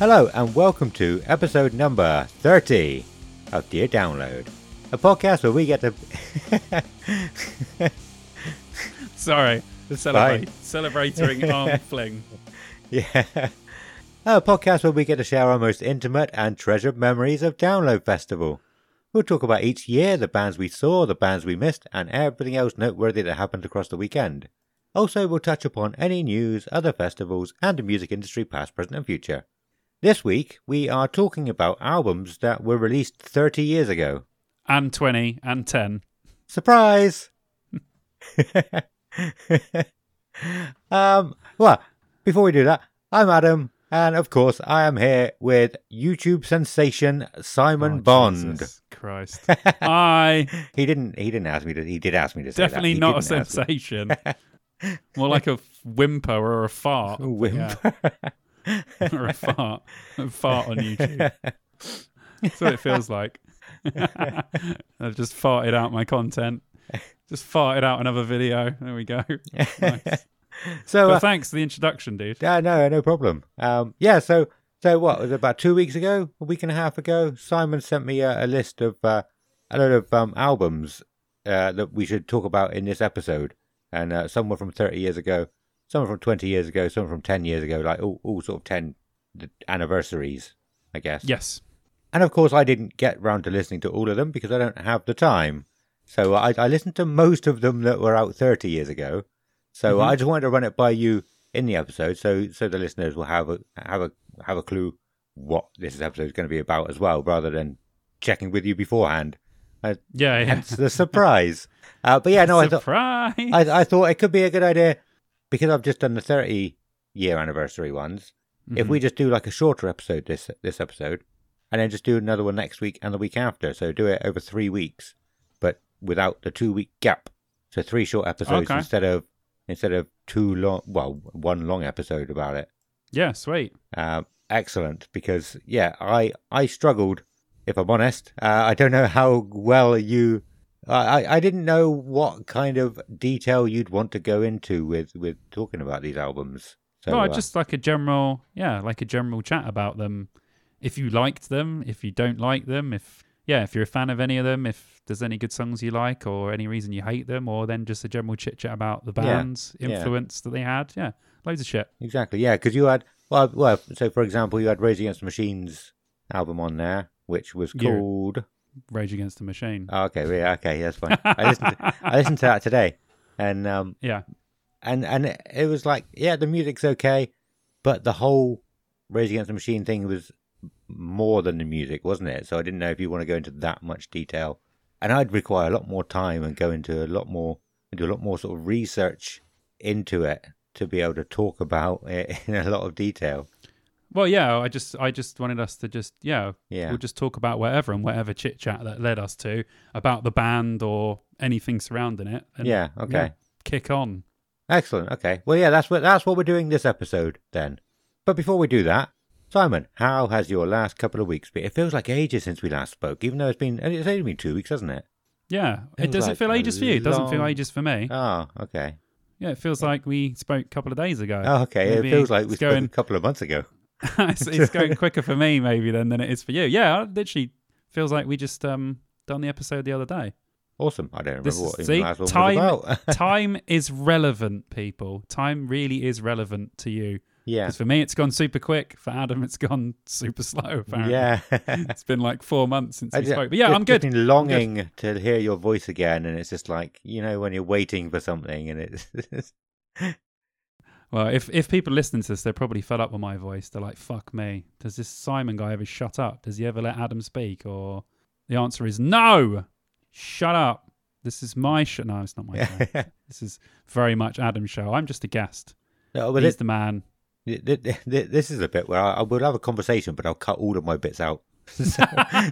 Hello, and welcome to episode number 30 of Dear Download, a podcast where we get to. Sorry, celebrate, celebrating arm fling. yeah. A podcast where we get to share our most intimate and treasured memories of Download Festival. We'll talk about each year, the bands we saw, the bands we missed, and everything else noteworthy that happened across the weekend. Also, we'll touch upon any news, other festivals, and the music industry past, present, and future. This week, we are talking about albums that were released 30 years ago. And 20 and 10. Surprise! um, well, before we do that, I'm Adam, and of course, I am here with YouTube sensation Simon Oh, Bond. Jesus Christ. I He didn't. He didn't ask me to. He did ask me to say definitely not a didn't ask me. sensation. More like a whimper or a fart. but Whimper. yeah, or a fart. A fart on YouTube. That's what it feels like. I've just farted out my content. Just farted out another video. There we go. Nice. so, uh, thanks for the introduction, dude. yeah, no, no problem. Um, yeah. So, so what was it about two weeks ago, a week and a half ago? Simon sent me a, a list of uh, a lot of um, albums uh, that we should talk about in this episode, and uh, some were from thirty years ago, some from twenty years ago, some from ten years ago, like all, all sort of ten anniversaries, I guess. Yes. And of course, I didn't get round to listening to all of them because I don't have the time. So I, I listened to most of them that were out 30 years ago. So Mhm. I just wanted to run it by you in the episode, so so the listeners will have a have a have a clue what this episode is going to be about as well, rather than checking with you beforehand. Yeah, yeah. Hence the surprise. Uh, but yeah, no, I thought I, I thought it could be a good idea because I've just done the 30 year anniversary ones. If Mhm. we just do like a shorter episode this this episode, and then just do another one next week and the week after, so do it over three weeks, but without the two week gap. So three short episodes Okay. instead of instead of two long, well, one long episode about it. Yeah, sweet. Uh, excellent, because yeah, I I struggled. If I'm honest, uh, I don't know how well you. I I- didn't know what kind of detail you'd want to go into with with talking about these albums. So well, uh, just like a general, yeah, like a general chat about them. If you liked them, if you don't like them, if yeah, if you're a fan of any of them, if there's any good songs you like, or any reason you hate them, or then just a general chit chat about the band's yeah. influence that they had. Yeah, loads of shit. Exactly, yeah, because you had well, well. So, for example, you had Rage Against the Machine's album on there, which was Yeah. called. Rage Against the Machine. Oh, okay, yeah, okay, that's fine. I listened. To, I listened to that today, and um, yeah, and and it, it was like, yeah, the music's okay, but the whole Rage Against the Machine thing was more than the music, wasn't it? So I didn't know if you want to go into that much detail, and I'd require a lot more time and go into a lot more, and do a lot more sort of research into it to be able to talk about it in a lot of detail. Well, yeah. I just, I just wanted us to just, yeah, Yeah. we'll just talk about whatever and whatever chit chat that led us to about the band or anything surrounding it. And, yeah. Okay. yeah, kick on. Excellent. Okay. Well, yeah, that's what that's what we're doing this episode then. But before we do that, Simon, how has your last couple of weeks been? It feels like ages since we last spoke, even though it's been it's only been two weeks, hasn't it? Yeah, Feels it doesn't like feel ages for you. It doesn't feel ages for me. Oh, okay. Yeah, it feels like we spoke a couple of days ago. Oh, okay. Maybe it feels like we spoke going- a couple of months ago. it's, it's going quicker for me maybe than than it is for you. Yeah, it literally feels like we just um done the episode the other day. Awesome. I don't remember This what see, the last one time- was about. Time is relevant, people. Time really is relevant to you. yeah. Because for me, it's gone super quick. For Adam, it's gone super slow. Apparently, Yeah. it's been like four months since we spoke. But yeah, just- I'm good. Been longing to hear your voice again, and it's just like you know when you're waiting for something, and it's Well, if if people listen to this, they're probably fed up with my voice. They're like, "Fuck me." Does this Simon guy ever shut up? Does he ever let Adam speak? Or the answer is no. Shut up. This is my show. No, it's not my show. This is very much Adam's show. I'm just a guest. no, but He's it, the man. th- th- this is a bit where I, I will have a conversation, but I'll cut all of my bits out. so,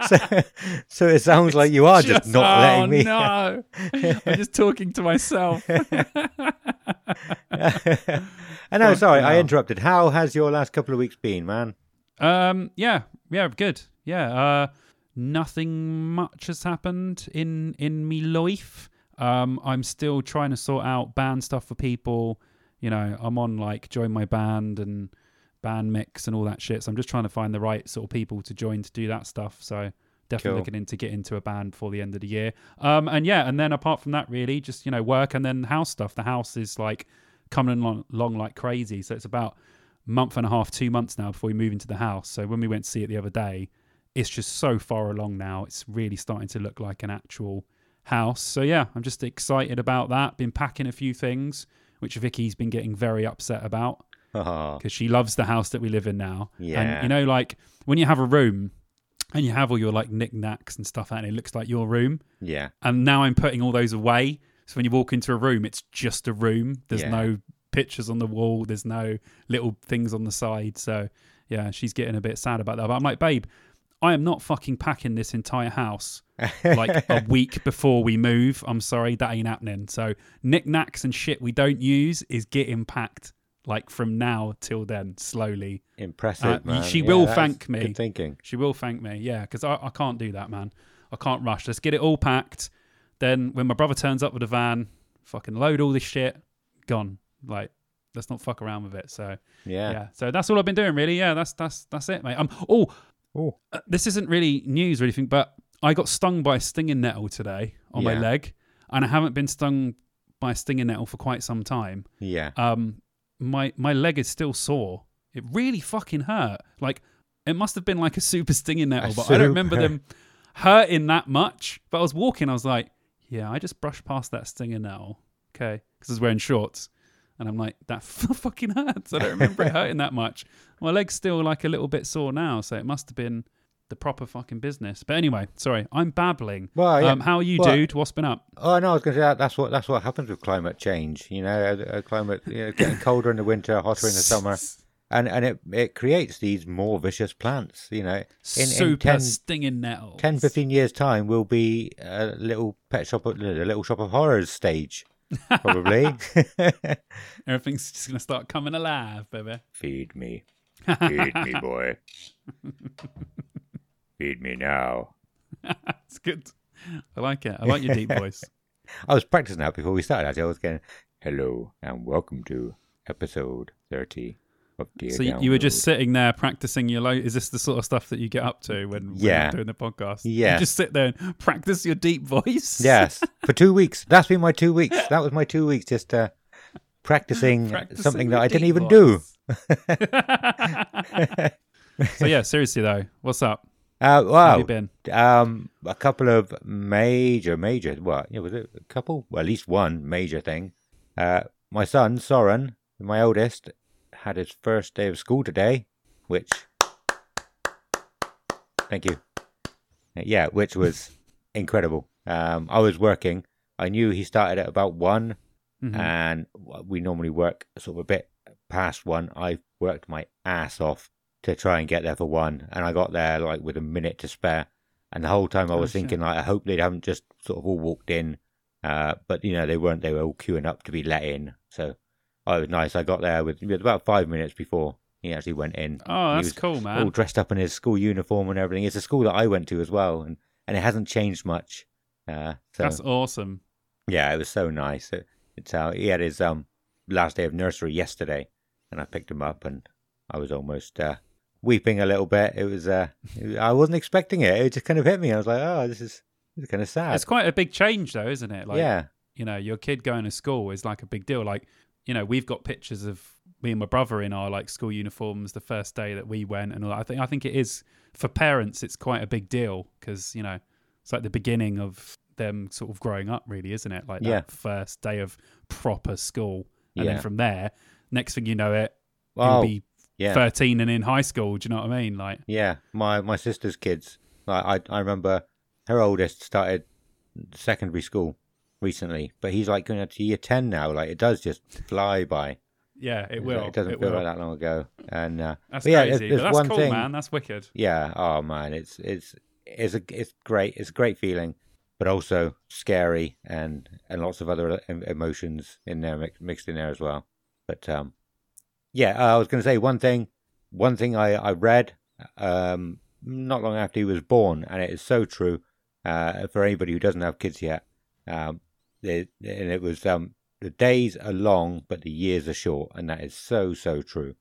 so, so it sounds like you are just, not oh, letting me. no. I'm just talking to myself. I know. Sorry, I interrupted. How has your last couple of weeks been, man? Um, yeah, yeah, good. Yeah, uh, nothing much has happened in in me life. Um, I'm still trying to sort out band stuff for people. You know, I'm on like join my band and band mix and all that shit. So I'm just trying to find the right sort of people to join to do that stuff. So definitely Cool. looking into get into a band before the end of the year. Um, and yeah, and then apart from that, really just you know work and then house stuff. The house is like coming along, along like crazy. So it's about month and a half, two months now before we move into the house. So when we went to see it the other day, it's just so far along now. It's really starting to look like an actual house. So yeah, I'm just excited about that. Been packing a few things, which Vicky's been getting very upset about Oh, because she loves the house that we live in now. Yeah. And you know, like when you have a room and you have all your like knickknacks and stuff out, and it looks like your room. yeah. And now I'm putting all those away. So when you walk into a room, it's just a room. There's Yeah. no pictures on the wall. There's no little things on the side. So yeah, she's getting a bit sad about that. But I'm like, babe, I am not fucking packing this entire house like a week before we move. I'm sorry, that ain't happening. So knickknacks and shit we don't use is getting packed like from now till then, slowly. Impressive, Uh, man. she Yeah, will thank me. Good thinking. She will thank me, yeah, because I, I can't do that, man. I can't rush. Let's get it all packed. Then when my brother turns up with a van, fucking load all this shit, gone. Like, let's not fuck around with it. So Yeah. yeah, so that's all I've been doing, really. Yeah, that's that's that's it, mate. Um, oh, Oh. uh, this isn't really news or anything, but I got stung by a stinging nettle today on my leg, and I haven't been stung by a stinging nettle for quite some time. Yeah. Um, my my leg is still sore. It really fucking hurt. Like it must have been like a super stinging nettle, A but I don't remember them hurting that much. But I was walking, I was like, yeah, I just brushed past that stinger now. Okay, because I was wearing shorts. And I'm like, that fucking hurts. I don't remember it hurting that much. My leg's still like a little bit sore now, so it must have been the proper fucking business. But anyway, sorry, I'm babbling. Well, yeah. Um, how are you, Well- dude? What's been up? Oh no, I was going to say that, that's what that's what happens with climate change. You know, uh, uh, climate you know, getting colder in the winter, hotter in the summer, and and it it creates these more vicious plants. You know, in, in Super 10, stinging nettles. 10, 15 years time, we'll be a little pet shop, a little shop of horrors stage, probably. Everything's just gonna start coming alive, baby. Feed me, feed me, boy. Feed me now. It's good. I like it. I like your deep voice. I was practicing that before we started. Actually, I was going, "Hello and welcome to episode thirty of Dear So you, you were just sitting there practicing your low. Is this the sort of stuff that you get up to when, when Yeah. you're doing the podcast? Yeah. You just sit there and practice your deep voice. Yes, for two weeks. That's been my two weeks. That was my two weeks just uh, practicing, Practicing something that I didn't even do. so yeah, seriously though, what's up? Uh, How have wow. you been? Um, a couple of major, major. What yeah, was it a couple? Well, at least one major thing. Uh, my son Soren, my oldest, had his first day of school today, which. Thank you. Yeah, which was incredible. Um, I was working. I knew he started at about one, Mhm. and we normally work sort of a bit past one. I worked my ass off to try and get there for one, and I got there like with a minute to spare. And the whole time I Oh, was shit. thinking, like, I hope they haven't just sort of all walked in, uh, but you know they weren't. They were all queuing up to be let in. So oh, it was nice. I got there with, about five minutes before he actually went in. Oh, He that's was cool, all dressed up in his school uniform and everything. It's a school that I went to as well, and and it hasn't changed much. Uh, so That's awesome. yeah, it was so nice. It, it's how he had his um last day of nursery yesterday, and I picked him up, and I was almost uh, weeping a little bit. It was uh, I wasn't expecting it. It just kind of hit me. I was like, oh, this is this is kind of sad. It's quite a big change, though, isn't it? Like, yeah, you know, your kid going to school is like a big deal. Like, you know, we've got pictures of me and my brother in our like school uniforms the first day that we went, and all that. I think I think it is for parents, it's quite a big deal because you know it's like the beginning of them sort of growing up, really, isn't it? Like that first day of proper school, and Yeah. then from there, next thing you know, it well, you'll be yeah, thirteen and in high school. Do you know what I mean? Like, yeah. My my sister's kids. Like I I remember her oldest started secondary school recently, but he's like going to year ten now. Like it does just fly by. Yeah, it will. It doesn't it feel will. like that long ago. And uh, That's yeah, crazy. there's- there's that's one cool, thing- man. That's wicked. yeah, oh man, it's it's it's a it's great. It's a great feeling, but also scary and and lots of other emotions in there mixed in there as well. But um, yeah, I was going to say one thing. One thing I I read um not long after he was born, and it is so true. Uh, for anybody who doesn't have kids yet, um, it, and it was um the days are long, but the years are short, and that is so so true.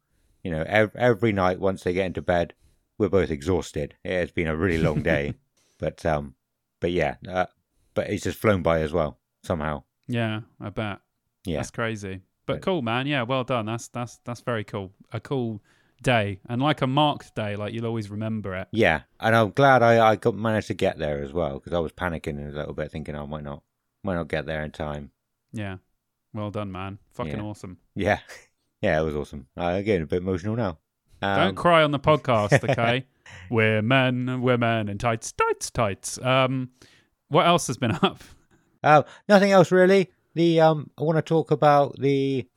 You know, every, every night once they get into bed, we're both exhausted. It has been a really long day, but um, but yeah, uh, but it's just flown by as well somehow. Yeah, I bet. Yeah, That's crazy. But But- cool, man. Yeah, well done. That's that's that's very cool. A cool day and like a marked day. Like you'll always remember it. yeah, and I'm glad I I got managed to get there as well because I was panicking a little bit, thinking I might not might not get there in time. Yeah. Well done, man. Fucking Yeah. awesome. Yeah, yeah, it was awesome. I'm getting a bit emotional now. Um, Don't cry on the podcast, okay? we're men, we're men in tights, tights, tights. Um, what else has been up? Uh, nothing else really. The um, I want to talk about the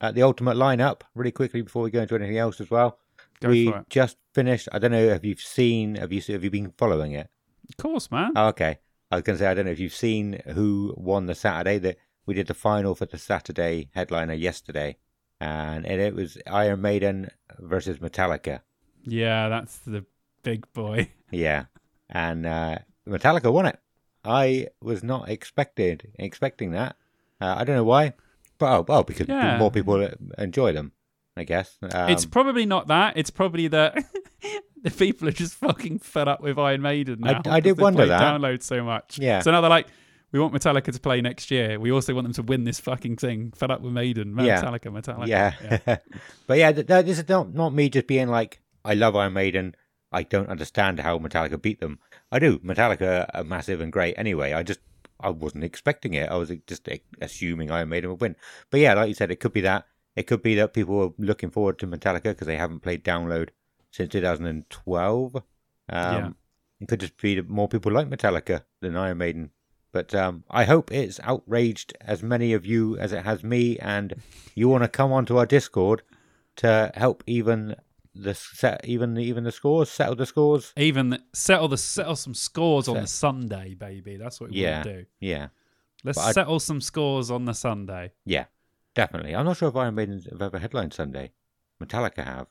uh, the ultimate lineup really quickly before we go into anything else as well. Go we for it. just finished. I don't know if you've seen. Have you have you been following it? Of course, man. Oh, okay. I was going to say I don't know if you've seen who won the Saturday. That we did the final for the Saturday headliner yesterday, and it, was Iron Maiden versus Metallica. yeah, that's the big boy. Yeah, and uh, Metallica won it. I was not expected expecting that. Uh, I don't know why, but oh, oh because Yeah. more people enjoy them. I guess um, it's probably not that. It's probably that the people are just fucking fed up with Iron Maiden I- now. I did 'cause they wonder that. Download so much. Yeah. So now they're like, we want Metallica to play next year. We also want them to win this fucking thing. Fed up with Maiden. Yeah. Metallica, Metallica. yeah. but yeah, th- th- this is not not me just being like I love Iron Maiden. I don't understand how Metallica beat them. I do. Metallica are massive and great anyway. I just I wasn't expecting it. I was just assuming Iron Maiden would win. But yeah, like you said, it could be that. It could be that people were looking forward to Metallica because they haven't played Download since 2012. Um, Yeah. It could just be that more people like Metallica than Iron Maiden. But um, I hope it's outraged as many of you as it has me, and you want to come onto our Discord to help even the set, even even the scores, settle the scores. Even settle the settle some scores on the Sunday, baby. That's what we Yeah. want to do. Yeah, Let's But settle some scores on the Sunday. yeah, definitely. I'm not sure if Iron Maiden have ever headlined Sunday. Metallica have.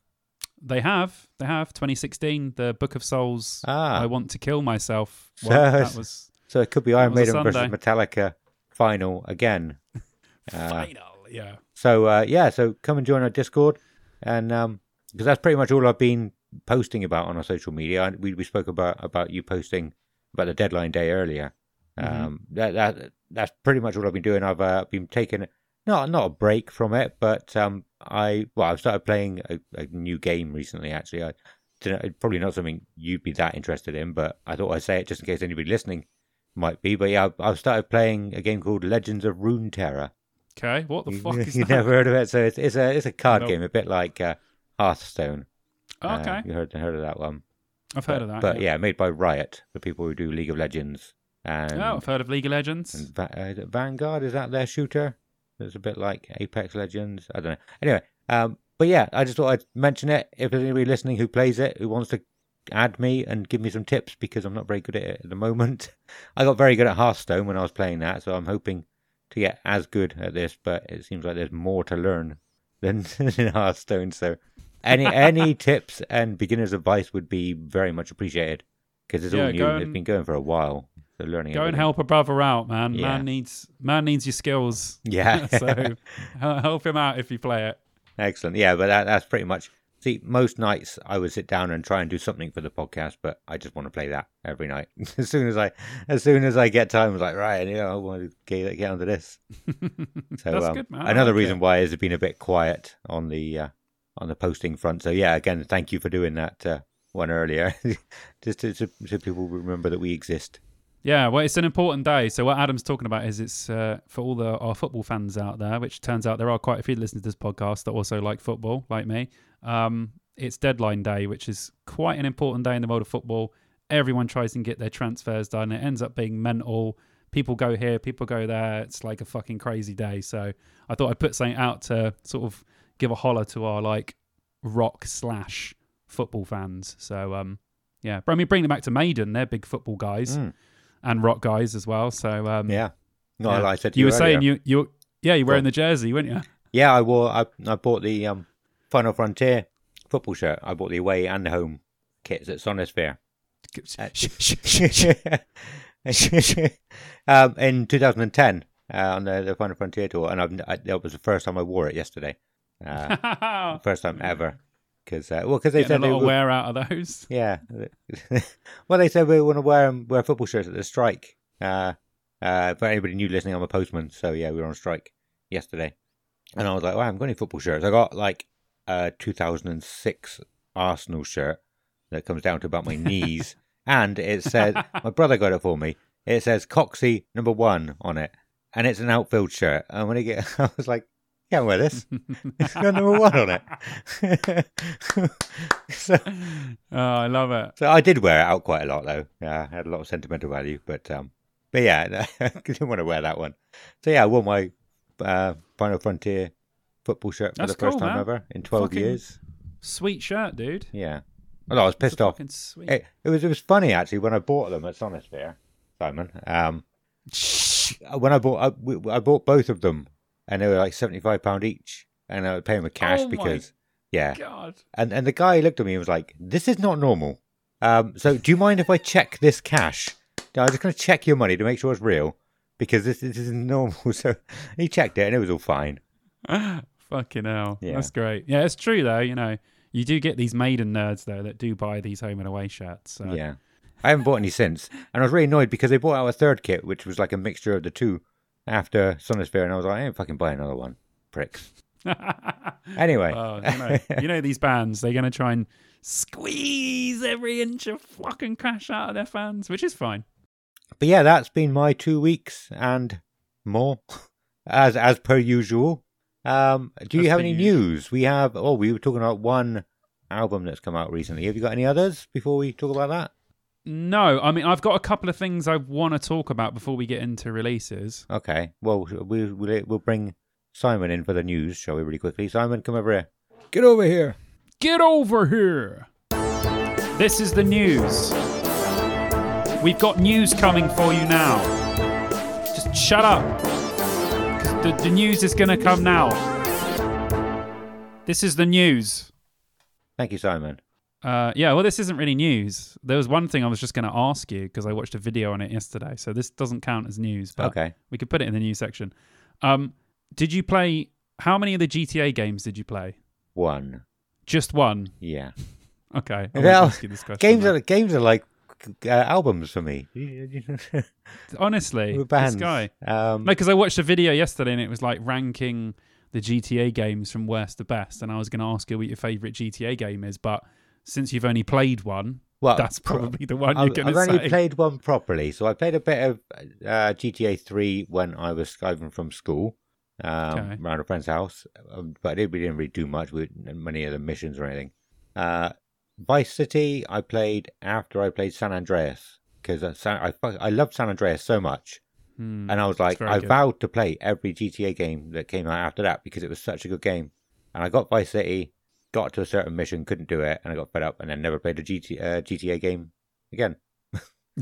They have, they have. 2016, the Book of Souls. Ah. I want to kill myself. So Well, that was So it could be Iron Maiden versus Metallica final again. Uh, final. Yeah. So uh, yeah, so come and join our Discord, and um, because that's pretty much all I've been posting about on our social media. I, we we spoke about about you posting about the deadline day earlier. Um, that that that's pretty much all I've been doing. I've uh, been taking not not a break from it, but um, I well I've started playing a, a new game recently. Actually, I don't know, it's probably not something you'd be that interested in, but I thought I'd say it just in case anybody listening might be. But yeah, I've, I've started playing a game called Legends of Runeterra. Okay. What the fuck is you that? never heard of it? So it's it's a it's a card Nope. game, a bit like uh, Hearthstone. Uh, okay. you heard heard of that one? I've heard of that. But yeah. made by Riot, the people who do League of Legends and, Oh, I've heard of League of Legends. and Va- uh, Vanguard. Is that their shooter? It's a bit like Apex Legends. I don't know. Anyway, um, but yeah, I just thought I'd mention it. If there's anybody listening who plays it, who wants to add me and give me some tips because I'm not very good at it at the moment. I got very good at Hearthstone when I was playing that, so I'm hoping to get as good at this. But it seems like there's more to learn than in Hearthstone. So any any tips and beginner's advice would be very much appreciated because it's Yeah, all new. go It's and- been going for a while. Learning. Go and help a brother out, man. Yeah. Man needs man needs your skills. Yeah. so help him out if you play it. Excellent. Yeah, but that, that's pretty much. See, most nights I would sit down and try and do something for the podcast, but I just want to play that every night. as soon as I, as soon as I get time, I was like, right, you know, I want to get, get onto this. So That's um, good, man. Another like reason it. why is it been a bit quiet on the uh, on the posting front. So yeah, again, thank you for doing that uh, one earlier, just to, to, so people remember that we exist. Yeah, well, it's an important day. So what Adam's talking about is it's uh, for all the our football fans out there, which turns out there are quite a few listeners to this podcast that also like football, like me. Um, it's deadline day, which is quite an important day in the world of football. Everyone tries and get their transfers done. It ends up being mental. People go here, people go there. It's like a fucking crazy day. So I thought I'd put something out to sort of give a holler to our like rock slash football fans. So um, yeah, but I mean, bring them back to Maiden. They're big football guys Mm, and rock guys as well. So um, yeah. No, yeah. like I said you you, were saying you you yeah you're Go wearing the jersey, weren't you? Yeah, I wore. I, I bought the um, Final Frontier football shirt. I bought the away and the home kits at Sonisphere. um, in 2010 uh, on the, the Final Frontier tour, and I, that was the first time I wore it yesterday. Uh, first time ever, because uh, well, because they Getting a said they were, wear out of those. yeah. well, they said we want to wear 'em- wear football shirts at the strike. Uh, uh, for anybody new listening, I'm a postman, so yeah, we were on strike yesterday, and I was like, "Wow, I haven't got any football shirts. I got like a 2006 Arsenal shirt that comes down to about my knees, and it said my brother got it for me. It says Coxie number one on it, and it's an outfield shirt. And when I get, I was like, "Can't wear this. It's got number one on it." so, Oh, I love it. so I did wear it out quite a lot, though. Yeah, I had a lot of sentimental value, but um, but yeah, I didn't want to wear that one. So yeah, I wore my uh, Final Frontier football shirt for That's the first cool, time man. ever in twelve Fucking- years. Sweet shirt, dude. Yeah, well, I was pissed off. It, it was it was funny actually when I bought them at Sonisphere, Simon. Um, when I bought I, I bought both of them, and they were like seventy five pound each, and I would pay paying with cash Oh because yeah, God. and and the guy looked at me and was like, "This is not normal. Um, so do you mind if I check this cash? I'm just going to check your money to make sure it's real because this, this isn't normal." So he checked it and it was all fine. Fucking hell. Yeah. That's great. Yeah, it's true though. You know, you do get these maiden nerds though that do buy these home and away shirts. So. Yeah, I haven't bought any since, and I was really annoyed because they bought out a third kit which was like a mixture of the two after Sonisphere, and I was like, "I ain't fucking buying another one, pricks." Anyway, Oh, you know, you know these bands, they're going to try and squeeze every inch of fucking cash out of their fans, which is fine. but yeah, that's been my two weeks and more, as as per usual. Um, do you have any usual. news? We have. Oh, we were talking about one album that's come out recently. Have you got any others before we talk about that? No, I mean, I've got a couple of things I want to talk about before we get into releases. Okay. Well, we we'll, we'll bring Simon in for the news, shall we? Really quickly, Simon, come over here. Get over here. Get over here! This is the news. We've got news coming for you now. Just shut up. The, the news is going to come now. This is the news. Thank you, Simon. Uh, yeah, well, this isn't really news. There was one thing I was just going to ask you because I watched a video on it yesterday. So this doesn't count as news, but Okay. we could put it in the news section. Um, did you play? How many of the GTA games did you play? One. Just one. Yeah. Okay. Well, won't ask you this question. Games are games are like uh, albums for me. honestly this guy. Um, No, because I watched a video yesterday and it was like ranking the GTA games from worst to best, and I was going to ask you what your favorite GTA game is, but since you've only played one, well, that's probably the one you're going to going I've only played one properly, so I played a bit of uh, GTA Three when I was driving from school um, Okay. around a friend's house, um, but it, we didn't really do much with many of the missions or anything. Uh, Vice City, I played after I played San Andreas because I fuck- I loved San Andreas so much, Hmm. and I was like, I good. vowed to play every GTA game that came out after that because it was such a good game. And I got Vice City, got to a certain mission, couldn't do it, and I got fed up, and then never played a GT, uh, GTA game again.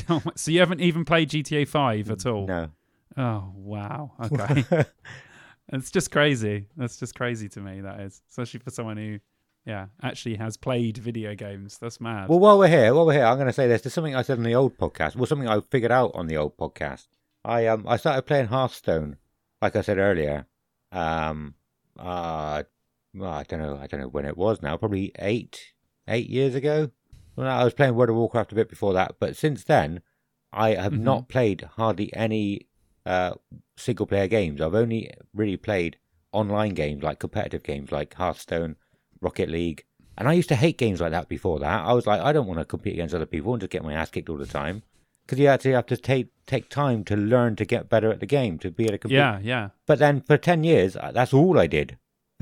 so you haven't even played GTA 5 at all? No. Oh, wow. Okay. it's just crazy. That's just crazy to me, that is. Especially for someone who, yeah, actually has played video games. That's mad. well, while we're here, while we're here, I'm going to say this. There's something I said on the old podcast. Well, something I figured out on the old podcast. I um I started playing Hearthstone, like I said earlier. Um, uh, well, I don't know. I don't know when it was now. Probably eight eight years ago. Well, I was playing World of Warcraft a bit before that, but since then, I have Mhm. not played hardly any uh single player games. I've only really played online games, like competitive games, like Hearthstone, Rocket League. And I used to hate games like that before that. I was like, I don't want to compete against other people and just get my ass kicked all the time. Because you actually have to take take time to learn to get better at the game to be able to compete. yeah, yeah. But then for ten years, uh, that's all I did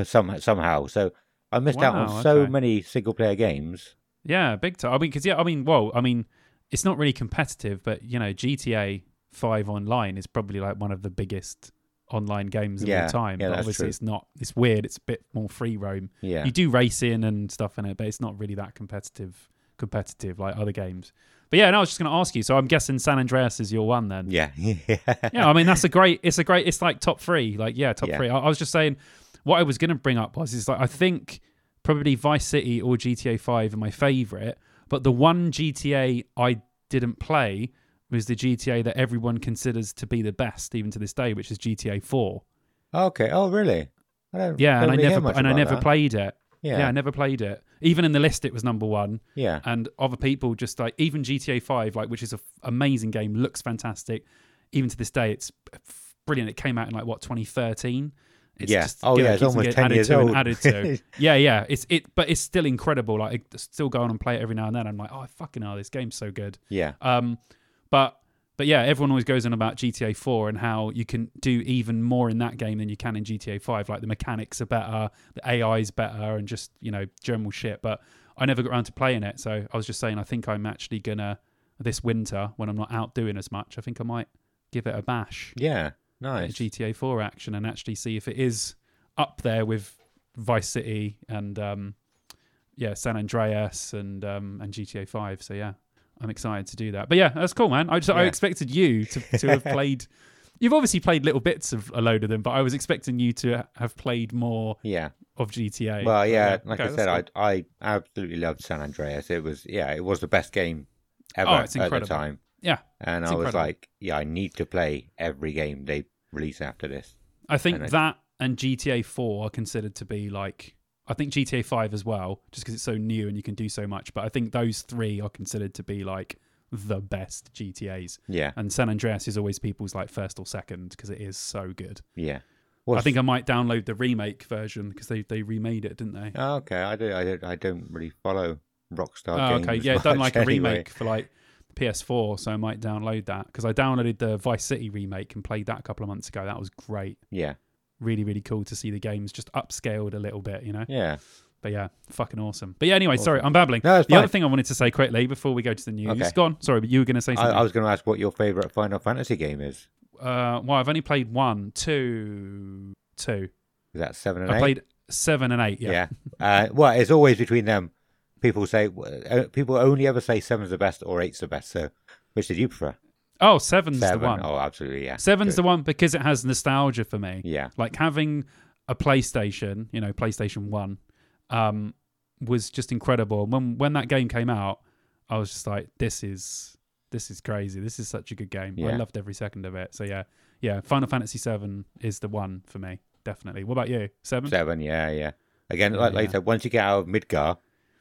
some somehow. So I missed out on Wow, so okay. many single player games. Yeah, big time. I mean, because yeah, I mean, well, I mean, it's not really competitive, but you know, GTA Five online is probably like one of the biggest online games of Yeah, all time. yeah, but obviously, true. it's not. It's weird. It's a bit more free roam. Yeah. You do racing and stuff in it, but it's not really that competitive. Competitive like other games. But yeah, no, I was just going to ask you. So I'm guessing San Andreas is your one then. yeah. yeah. yeah, I mean that's a great. It's a great. It's like top three. Like yeah, top Yeah. three. I, I was just saying what I was going to bring up was is like I think probably Vice City or GTA Five are my favorite, but the one GTA I didn't play was the GTA that everyone considers to be the best even to this day, which is GTA Four. Okay. Oh, really? I don't, Yeah, and I never and I never that. played it. Yeah. Yeah, I never played it. Even in the list, it was number one. yeah. And other people just like even GTA Five, like which is an amazing game, looks fantastic. Even to this day, it's f- brilliant. It came out in like what 2013. It's Yeah. Just, Oh, you know, yeah, it's keeps on almost 10 added years to and old. added to. yeah, yeah. It's it, but it's still incredible. Like I still go on and play it every now and then. I'm like, oh fucking hell, this game's so good. Yeah. Um, but but yeah, everyone always goes on about GTA 4 and how you can do even more in that game than you can in GTA 5. Like the mechanics are better, the AI is better, and just you know general shit. But I never got around to playing it, so I was just saying I think I'm actually gonna this winter when I'm not out doing as much. I think I might give it a bash, Yeah. Nice. GTA 4 action, and actually see if it is up there with Vice City and um, yeah, San Andreas and um, and GTA 5. So yeah, I'm excited to do that. But yeah, that's cool, man. I just I expected you to to have played. You've obviously played little bits of a load of them, but I was expecting you to have played more Yeah. of GTA. Well, But yeah. Like okay, I said, that's I I absolutely loved San Andreas. It was yeah, it was the best game ever Oh, at the time. Yeah. And I was like, yeah, I need to play every game they release after this. I think And I- that and GTA 4 are considered to be like. I think GTA 5 as well, just because it's so new and you can do so much. But I think those three are considered to be like the best GTAs. Yeah. And San Andreas is always people's like first or second because it is so good. Yeah. I think I might download the remake version because they, they remade it, didn't they? Oh, okay. I don't. I don't. I don't really follow Rockstar Oh, games. okay. Yeah, done much like a remake for like PS4, so I might download that because I downloaded the Vice City remake and played that a couple of months ago. That was great. Yeah. Really, really cool to see the games just upscaled a little bit, you know? Yeah. But yeah, fucking awesome. But yeah, anyway, sorry, I'm babbling. No, the fine. other thing I wanted to say quickly before we go to the news. Okay. Go on. Sorry, but you were going to say I, something. I was going to ask what your favorite Final Fantasy game is. uh, well, I've only played one, two, two. Is that seven and I eight? played seven and eight. Yeah. Yeah. Uh, well, it's always between them. People say uh, people only ever say seven's the best or eight's the best. So, which did you prefer? Oh, seven's Seven. the one. Oh, absolutely. Yeah. Seven's Good. the one because it has nostalgia for me. Yeah. Like having a PlayStation, you know, PlayStation One, um, was just incredible. When when that game came out, I was just like, this is this is crazy. This is such a good game. I loved every second of it. So yeah, yeah. Final Fantasy Seven is the one for me, definitely. What about you? Seven? Seven. Yeah. Yeah. Again, like, yeah. I said, once you get out of Midgar,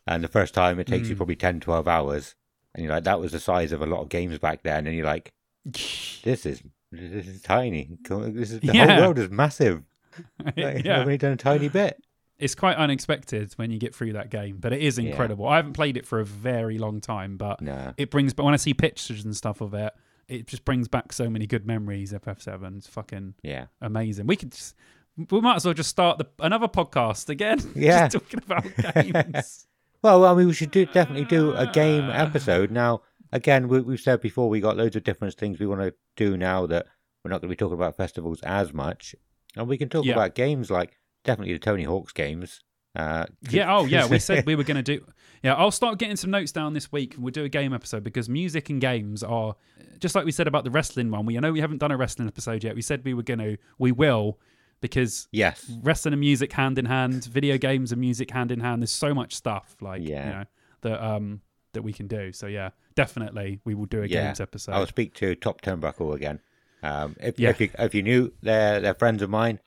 and the first time it takes you Mm. probably 10, 12 hours, and you're like, that was the size of a lot of games back then, and you're like, this is this is tiny. This is the Yeah. whole world is massive. Like, yeah. I've only done a tiny bit. it's quite unexpected when you get through that game, but it is Yeah. incredible. I haven't played it for a very long time, but No. it brings. But when I see pictures and stuff of it, it just brings back so many good memories. FF7, it's fucking Yeah. amazing. We could. Just, we might as well just start the another podcast again. Yeah. just talking about games. Well, I mean, we should do definitely do a game episode now. Again, we, we've said before we got loads of different things we want to do now that we're not going to be talking about festivals as much, and we can talk Yeah. about games like definitely the Tony Hawk's games. Uh, yeah. Oh, yeah. We said we were going to do. Yeah, I'll start getting some notes down this week, and we'll do a game episode because music and games are just like we said about the wrestling one. We I know we haven't done a wrestling episode yet. We said we were going to. We will because yes, wrestling and music hand in hand, video games and music hand in hand. There's so much stuff like Yeah. you know that um that we can do. So yeah, definitely we will do a Yeah. games episode. I'll speak to Top Turnbuckle again. Um, if, Yeah. if you if you knew they're they're friends of mine,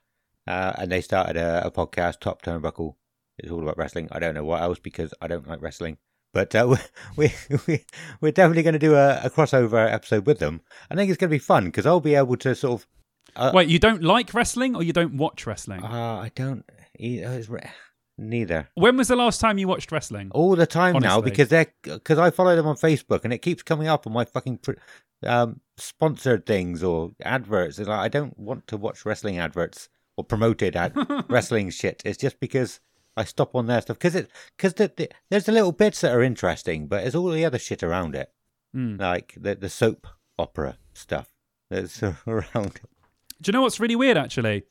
uh, and they started a, a podcast, Top Turnbuckle. It's all about wrestling. I don't know what else because I don't like wrestling. But uh, we we we're definitely going to do a, a crossover episode with them. I think it's going to be fun because I'll be able to sort of. Uh, Wait, you don't like wrestling or you don't watch wrestling? Uh, I don't. uh, Neither. when was the last time you watched wrestling? All the time now because they're because I follow them on Facebook and it keeps coming up on my fucking um, sponsored things or adverts. It's like I don't want to watch wrestling adverts or promoted ad wrestling shit. It's just because I stop on their stuff because it because the, the, there's the little bits that are interesting, but it's all the other shit around it, Hmm. like the the soap opera stuff that's around. Do you know what's really weird? Actually,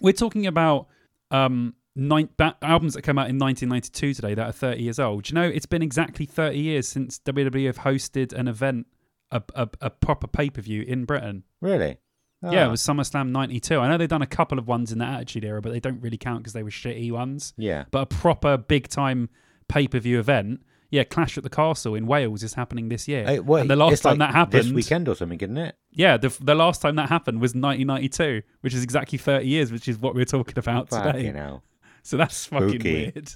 we're talking about um nine, ba- albums that came out in 1992 today that are 30 years old. Do you know it's been exactly 30 years since WWE have hosted an event, a a, a proper pay per view in Britain. Really? Yeah, Ah, it was SummerSlam 92. I know they've done a couple of ones in the Attitude Era, but they don't really count because they were shitty ones. Yeah. But a proper big time pay per view event, yeah, Clash at the Castle in Wales is happening this year. Hey, well, and the last time like that happened, this weekend or something, isn't it? yeah, the the last time that happened was 1992, which is exactly 30 years, which is what we're talking about Fucking today. hell. So that's fucking weird.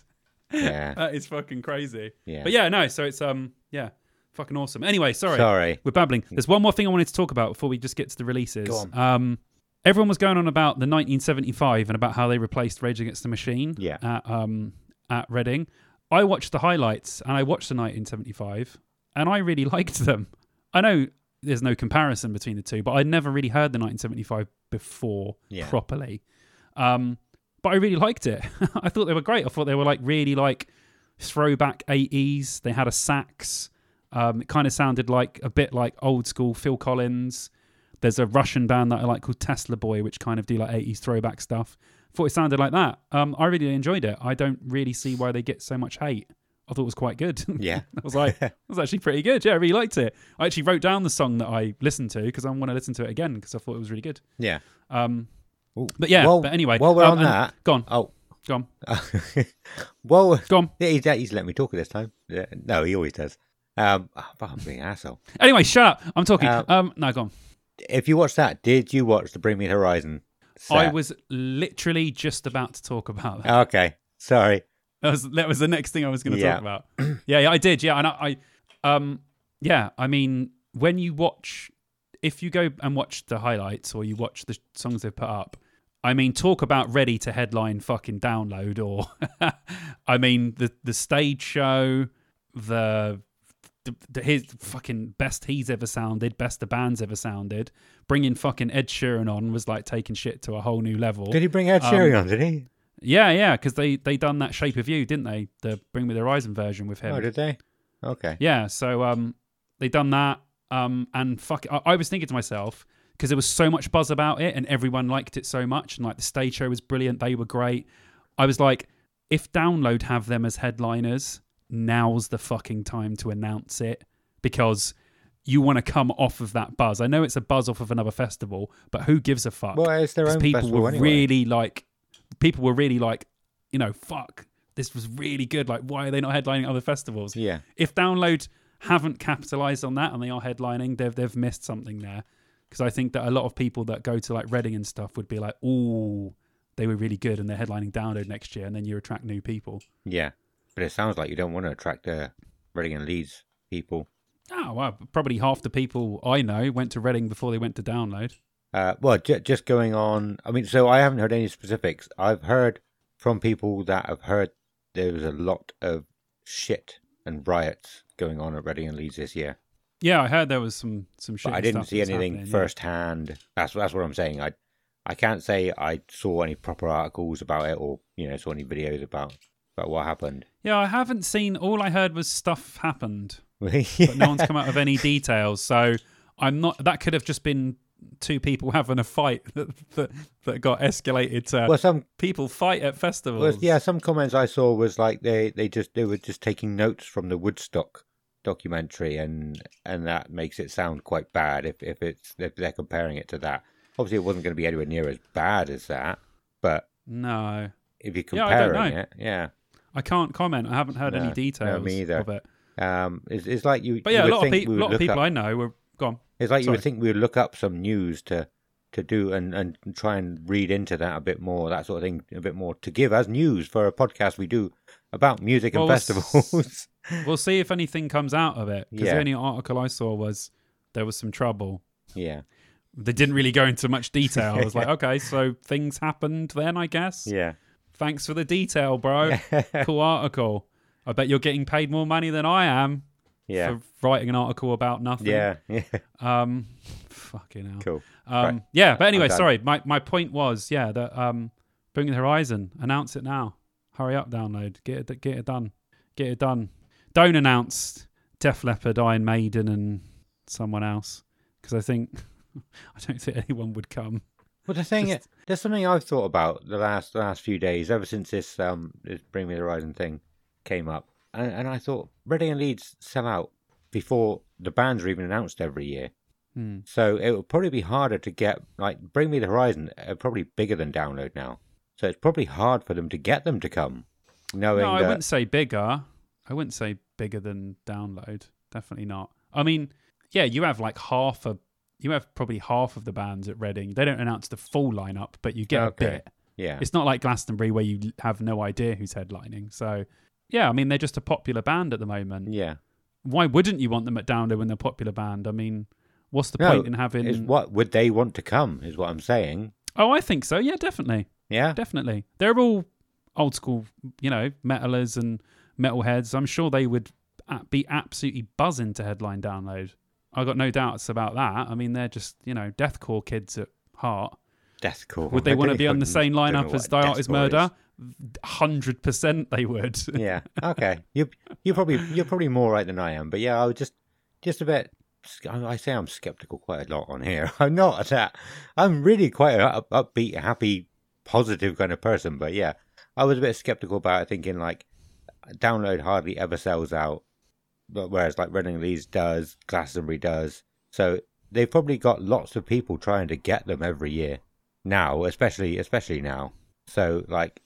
Yeah. That is fucking crazy. Yeah. But yeah, no, so it's um yeah, fucking awesome. Anyway, sorry. Sorry. We're babbling. There's one more thing I wanted to talk about before we just get to the releases. Go on. Um, everyone was going on about the 1975 and about how they replaced Rage Against the Machine Yeah. at um at Reading. I watched the highlights and I watched the 1975 and I really liked them. I know there's no comparison between the two, but I'd never really heard the 1975 before Yeah. properly. Um, but I really liked it. I thought they were great. I thought they were like really like throwback 80s. They had a sax. Um, it kind of sounded like a bit like old school Phil Collins. There's a Russian band that I like called Tesla Boy, which kind of do like 80s throwback stuff. Thought it sounded like that. Um, I really enjoyed it. I don't really see why they get so much hate. I thought it was quite good. Yeah. I was like, it was actually pretty good. Yeah, I really liked it. I actually wrote down the song that I listened to because I want to listen to it again because I thought it was really good. Yeah. Um, Ooh. but yeah, Well- but anyway. while we're um, on that- Go on, Oh. go on, well, go on. yeah, he's, he's let me talk at this time. Yeah, No, he always does. Um, oh, I'm being an asshole. Anyway, shut up. I'm talking. Um, Um, no, go on. If you watched that, did you watch the Bring Me the Horizon? I was literally just about to talk about that. Okay. Sorry. That was that was the next thing I was going to Yeah. talk about. yeah, yeah, I did. Yeah, and I, I, um, yeah, I mean, when you watch, if you go and watch the highlights or you watch the songs they've put up, I mean, talk about ready to headline fucking download or, I mean, the the stage show, the. The, the, his fucking best he's ever sounded, best the band's ever sounded. Bringing fucking Ed Sheeran on was like taking shit to a whole new level. Did he bring Ed Um, Sheeran on? Did he? Yeah, yeah, because they they done that Shape of You, didn't they? The Bring Me the Horizon version with him. Oh, did they? Okay. yeah, so um, they done that. Um, and fuck, I, I was thinking to myself because there was so much buzz about it, and everyone liked it so much, and like the stage show was brilliant. They were great. I was like, if Download have them as headliners, now's the fucking time to announce it because you want to come off of that buzz. I know it's a buzz off of another festival, but who gives a fuck? Well, it's their own people were anyway. really like people were really like you know fuck this was really good like why are they not headlining other festivals Yeah. if download haven't capitalized on that and they are headlining they've they've missed something there because i think that a lot of people that go to like reading and stuff would be like oh they were really good and they're headlining download next year and then you attract new people Yeah. But it sounds like you don't want to attract uh, Reading and Leeds people. oh well probably half the people i know went to reading before they went to download Uh, well, j- just going on. I mean, so I haven't heard any specifics. I've heard from people that have heard there was a lot of shit and riots going on at Reading and Leeds this year. yeah i heard there was some some shit I didn't see anything happening, yeah. firsthand. That's that's what I'm saying. I I can't say I saw any proper articles about it or you know saw any videos about about what happened. yeah i haven't seen all i heard was stuff happened but but no one's come out with any details. So I'm not. That could have just been two people having a fight that that, that got escalated to Well, some people fight at festivals. well, yeah, some comments I saw was like they they just they were just taking notes from the Woodstock documentary, and and that makes it sound quite bad if if it's if they're comparing it to that. Obviously, it wasn't going to be anywhere near as bad as that, but No, if you're Yeah, I don't comparing know. it, yeah, I can't comment. I haven't heard No, any no, details me either. of it. um, it's, it's like you. But you yeah, a lot of, think people, we a lot of people up- I know were gone. It's like you would think we would look up some news to to do and and try and read into that a bit more, that sort of thing, a bit more to give as news for a podcast we do about music and Well, s- festivals. We'll see if anything comes out of it. Because Yeah. the only article I saw was there was some trouble. yeah, They didn't really go into much detail. I was like, okay, so things happened then, I guess. yeah, Thanks for the detail, bro. cool article. I bet you're getting paid more money than I am yeah, for writing an article about nothing. yeah, yeah. Um, fucking hell. Cool. Um, Right. yeah, but anyway, sorry. My my point was, yeah, that um, Bring the Horizon. Announce it now. Hurry up, download. Get it, get it done. Get it done. Don't announce Def Leppard, Iron Maiden, and someone else because I think I don't think anyone would come. Well, the thing Just- is, there's something I've thought about the last the last few days, ever since this um this Bring Me the Horizon thing came up, and, and I thought Reading and Leeds sell out before the bands are even announced every year. Hmm. So it would probably be harder to get like Bring Me the Horizon are probably bigger than Download now. So it's probably hard for them to get them to come, knowing No, I that wouldn't say bigger. I wouldn't say bigger than download. Definitely not. I mean, yeah, you have like half a, you have probably half of the bands at Reading. They don't announce the full lineup, but you get Okay. a bit. yeah It's not like Glastonbury where you have no idea who's headlining. So, yeah, I mean, they're just a popular band at the moment. yeah. Why wouldn't you want them at Download when they're a popular band? I mean, what's the No, point in having? Is what would they want to come? Is what I'm saying. Oh, I think so. Yeah, definitely. Yeah, Definitely. They're all old school, you know, metalers and metalheads. I'm sure they would be absolutely buzzing to headline download. I got no doubts about that. I mean, they're just, you know, deathcore kids at heart. deathcore. Would they I want to be on the same lineup as Die Murder? Hundred percent, they would. Yeah. Okay. You you probably you're probably more right than I am, but yeah, I was just just a bit. I say I'm skeptical quite a lot on here. I'm not at that. I'm really quite an up, upbeat, happy, positive kind of person, but yeah, I was a bit skeptical about it, thinking like download hardly ever sells out, whereas like Reading Leeds does, Glastonbury does. So they've probably got lots of people trying to get them every year now, especially especially now. So like,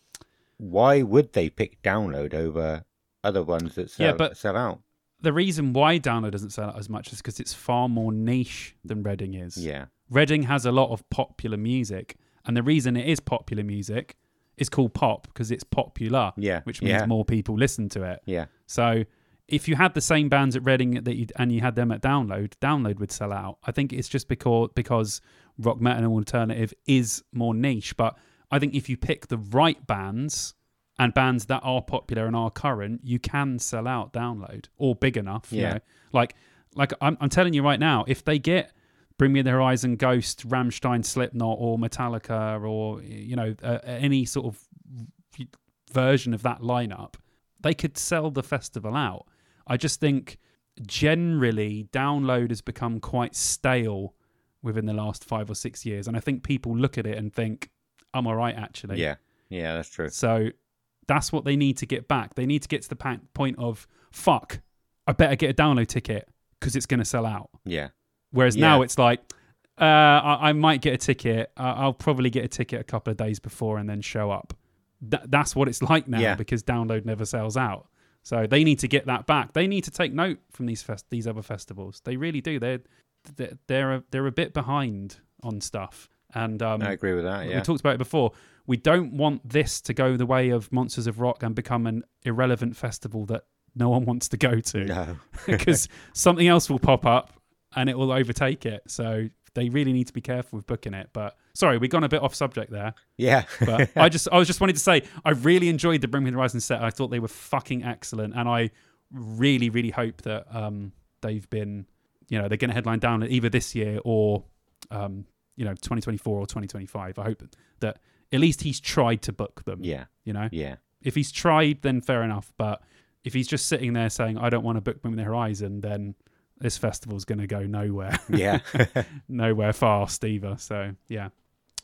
why would they pick download over other ones that sell, Yeah, but- sell out? The reason why download doesn't sell out as much is because it's far more niche than Reading is. Yeah, Reading has a lot of popular music, and the reason it is popular music is called pop because it's popular, yeah, which means yeah, more people listen to it. yeah, So if you had the same bands at Reading that you, and you had them at Download, Download would sell out. I think it's just because because rock metal and alternative is more niche. But I think if you pick the right bands and bands that are popular and are current, you can sell out Download or big enough. You Yeah. know? like like I'm, I'm telling you right now, if they get Bring Me the Horizon, Ghost, Rammstein, Slipknot, or Metallica, or you know uh, any sort of version of that lineup, they could sell the festival out. I just think generally download has become quite stale within the last five or six years, and I think people look at it and think, "I'm all right, actually." yeah, yeah. That's true. So that's what they need to get back. They need to get to the point of fuck. I better get a download ticket because it's going to sell out. Yeah, Whereas Yeah. now it's like, uh, I, I might get a ticket. Uh, I'll probably get a ticket a couple of days before and then show up. Th- that's what it's like now Yeah. because download never sells out. So they need to get that back. They need to take note from these fest- these other festivals. They really do. They're they're they're a, they're a bit behind on stuff. And um, I agree with that. Yeah. we talked about it before. We don't want this to go the way of Monsters of Rock and become an irrelevant festival that no one wants to go to no, because something else will pop up and it will overtake it. So they really need to be careful with booking it. But sorry, we've gone a bit off subject there. yeah, But I just I was just wanted to say I really enjoyed the Bring Me the Horizon set. I thought they were fucking excellent, and I really really hope that um they've been you know they're going to headline down either this year or um you know 2024 or 2025. I hope that at least he's tried to book them. yeah, You know, yeah, if he's tried, then fair enough. But if he's just sitting there saying I don't want to book Bring Me the Horizon, then this festival's going to go nowhere, yeah. nowhere fast either. So yeah.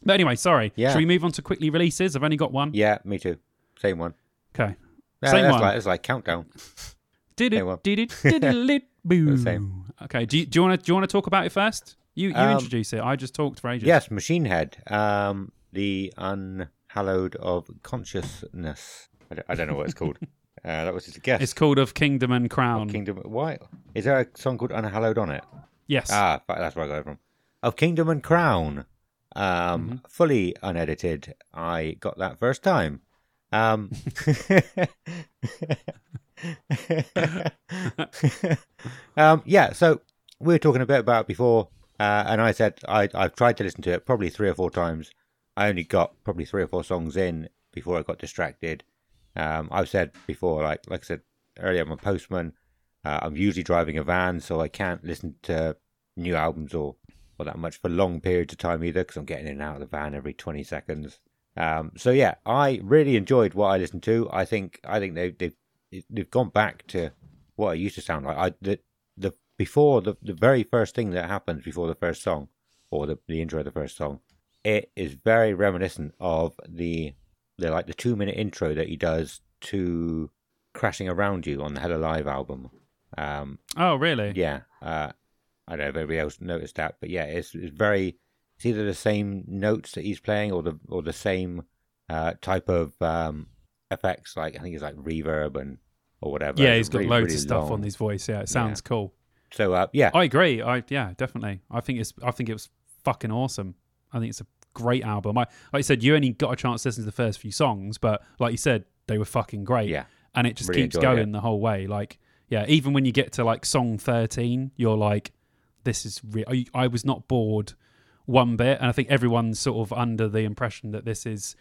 But anyway, sorry. Yeah. Should we move on to quickly releases? I've only got one. yeah, me too. Same one. Okay. No, Same that's one. like it's like countdown. Did it? Did it? Did it? Boo. Same. Okay. Do you, do you want to do you want to talk about it first? You you Um, introduce it. I just talked for ages. Yes, Machine Head. Um, the unhallowed of consciousness. I don't, I don't know what it's called. uh, that was just a guess. It's called of Kingdom and Crown. Kingdom. Why is there a song called Unhallowed on it? yes. Ah, that's where I got it from. Of Kingdom and Crown. Um, Mm-hmm. fully unedited. I got that first time. Um, um, yeah, so we were talking a bit about it before, uh, and I said I, I've tried to listen to it probably three or four times. I only got probably three or four songs in before I got distracted. Um, I've said before, like like I said earlier, I'm a postman. Uh, I'm usually driving a van, so I can't listen to new albums or, or that much for long periods of time either, because I'm getting in and out of the van every 20 seconds. Um, so yeah, I really enjoyed what I listened to. I think I think they they've they've gone back to what it used to sound like. I the the before the the very first thing that happens before the first song or the the intro of the first song it is very reminiscent of the the like the two minute intro that he does to Crashing Around You on the Hellalive album. Um, Oh, really? yeah, uh, I don't know if everybody else noticed that, but yeah, it's, it's very. It's either the same notes that he's playing or the or the same uh, type of um, effects. Like I think it's like reverb and or whatever. Yeah, It's he's got really, loads really of stuff long. on his voice. Yeah, it sounds cool. So uh, yeah, I agree. I yeah, definitely. I think it's I think it was fucking awesome. I think it's a great album. I like you said, you only got a chance to listen to the first few songs, but like you said, they were fucking great. yeah, And it just Really keeps going the whole way. Like yeah, even when you get to like song thirteen, you're like, this is real. I, I was not bored one bit, and I think everyone's sort of under the impression that this is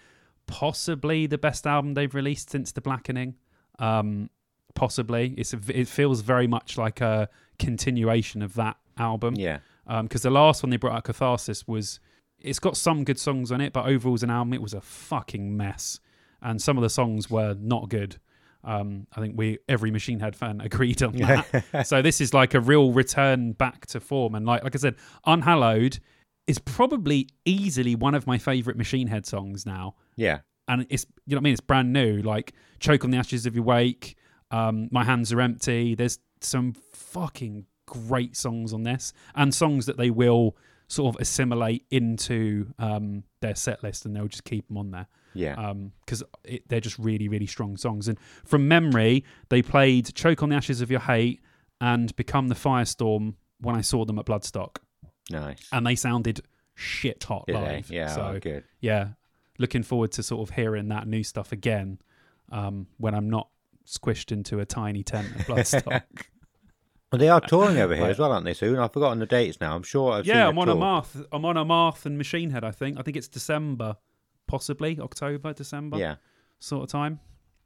possibly the best album they've released since The Blackening. Um, possibly, it's a, it feels very much like a continuation of that album yeah, because the last one they brought out, Catharsis, was it's got some good songs on it, but overall as an album, it was a fucking mess, and some of the songs were not good. Um, I think we every Machine Head fan agreed on that. so this is like a real return back to form, and like like I said, Unhallowed is probably easily one of my favorite Machine Head songs now yeah, and it's you know what I mean. It's brand new. Like choke on the ashes of your wake. Um, my hands are empty. There's some fucking great songs on this, and songs that they will sort of assimilate into um, their set list, and they'll just keep them on there yeah. because they're just really, really strong songs. And from memory, they played "Choke on the Ashes of Your Hate" and "Become the Firestorm" when I saw them at Bloodstock, nice. and they sounded shit hot Did they? live. Yeah, so oh, good. yeah, looking forward to sort of hearing that new stuff again um, when I'm not squished into a tiny tent at Bloodstock. Well, they are touring over here as well, aren't they? Soon. I've forgotten the dates now. I'm sure. I've seen yeah, a I'm on a tour. Marth. Amon Amarth and Machine Head. I think. I think it's December, possibly October, December Yeah, sort of time.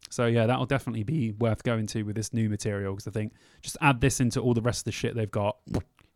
So yeah, that'll definitely be worth going to with this new material because I think just add this into all the rest of the shit they've got,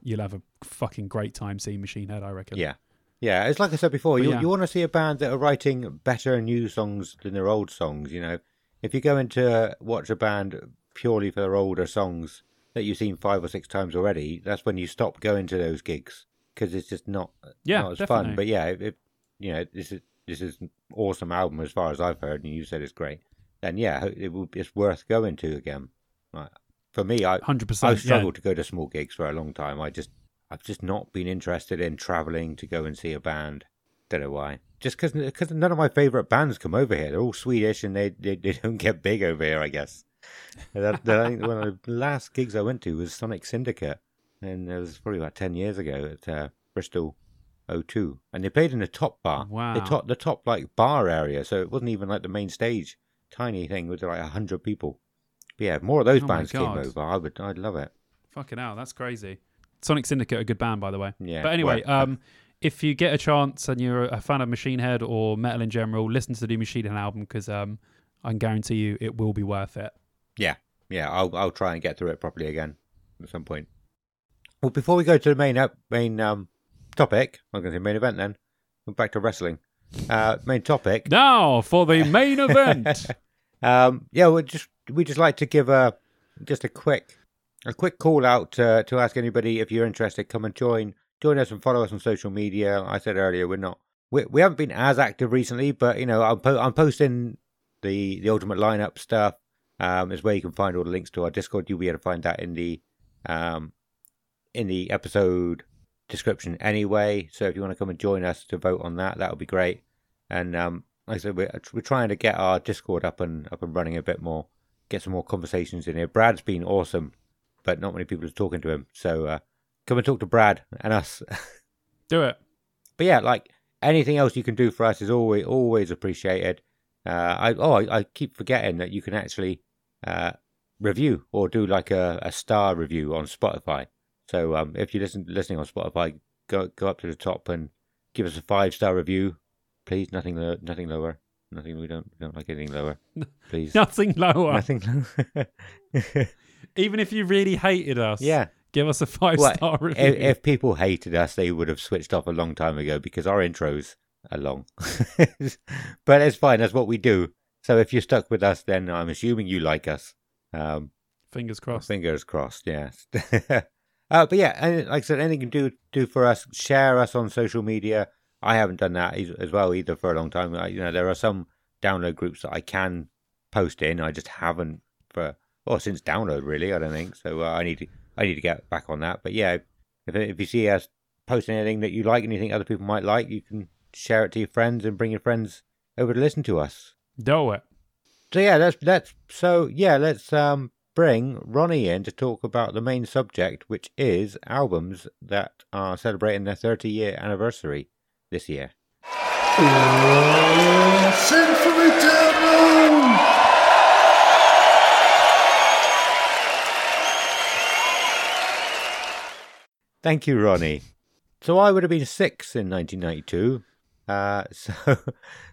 you'll have a fucking great time seeing Machine Head. I reckon. yeah, yeah. It's like I said before. But You yeah. you want to see a band that are writing better new songs than their old songs. You know, if you go into uh, watch a band purely for their older songs that you've seen five or six times already, that's when you stop going to those gigs because it's just not Yeah, not as definitely. fun. But yeah, if you know this is this is an awesome album as far as I've heard, and you said it's great. Then yeah, it will, it's worth going to again. For me, I hundred percent. Percent. struggled to go to small gigs for a long time. I just I've just not been interested in traveling to go and see a band. Don't know why. Just because because none of my favorite bands come over here. They're all Swedish and they they, they don't get big over here. I guess. That, that, I think one of the last gigs I went to was Sonic Syndicate, and it was probably about ten years ago at uh, Bristol O2, and they played in the top bar. Wow. The top the top like bar area, so it wasn't even like the main stage. Tiny thing with like a hundred people. But yeah, if more of those Oh bands came over. I would I'd love it. Fucking hell, that's crazy. Sonic Syndicate, a good band, by the way. Yeah. But anyway, well, um, if you get a chance and you're a fan of Machine Head or metal in general, listen to the new Machine Head album because um, I can guarantee you it will be worth it. Yeah, yeah, I'll I'll try and get through it properly again at some point. Well, before we go to the main up main um topic, I'm going to say main event. Then we're back to wrestling. Uh, main topic. Now for the main event. Um, yeah, we just we just like to give a just a quick a quick call out uh, to ask anybody if you're interested, come and join join us and follow us on social media. I said earlier we're not we we haven't been as active recently, but you know I'm po- I'm posting the the ultimate lineup stuff. Um, is where you can find all the links to our Discord. You'll be able to find that in the um in the episode description anyway. So if you want to come and join us to vote on that, that would be great. And um, like I said, we're, we're trying to get our Discord up and up and running a bit more, get some more conversations in here. Brad's been awesome, but not many people are talking to him. So uh, come and talk to Brad and us. Do it. but yeah, like anything else you can do for us is always always appreciated. Uh, I oh I, I keep forgetting that you can actually uh, review or do like a, a star review on Spotify. So um, if you're listen, listening on Spotify, go go up to the top and give us a five star review, please. Nothing lo- nothing lower. Nothing we don't we don't like anything lower. Please. Nothing lower. Nothing lower. Even if you really hated us, yeah. give us a five Well, star review. If, if people hated us, they would have switched off a long time ago because our intros are long. but it's fine. That's what we do. So if you're stuck with us, then I'm assuming you like us. Um, Fingers crossed. fingers crossed. Yes. Uh, but yeah, and like I said, anything you can do do for us, share us on social media. I haven't done that as well either for a long time. I, you know, there are some download groups that I can post in. I just haven't for well since download really. I don't think so. Uh, I need to I need to get back on that. But yeah, if if you see us posting anything that you like and you think other people might like, you can share it to your friends and bring your friends over to listen to us. Do it. So yeah, let's let's so yeah, let's um bring Ronnie in to talk about the main subject, which is albums that are celebrating their 30 year anniversary this year. Thank you, Ronnie. So I would have been six in 1992. Uh, so,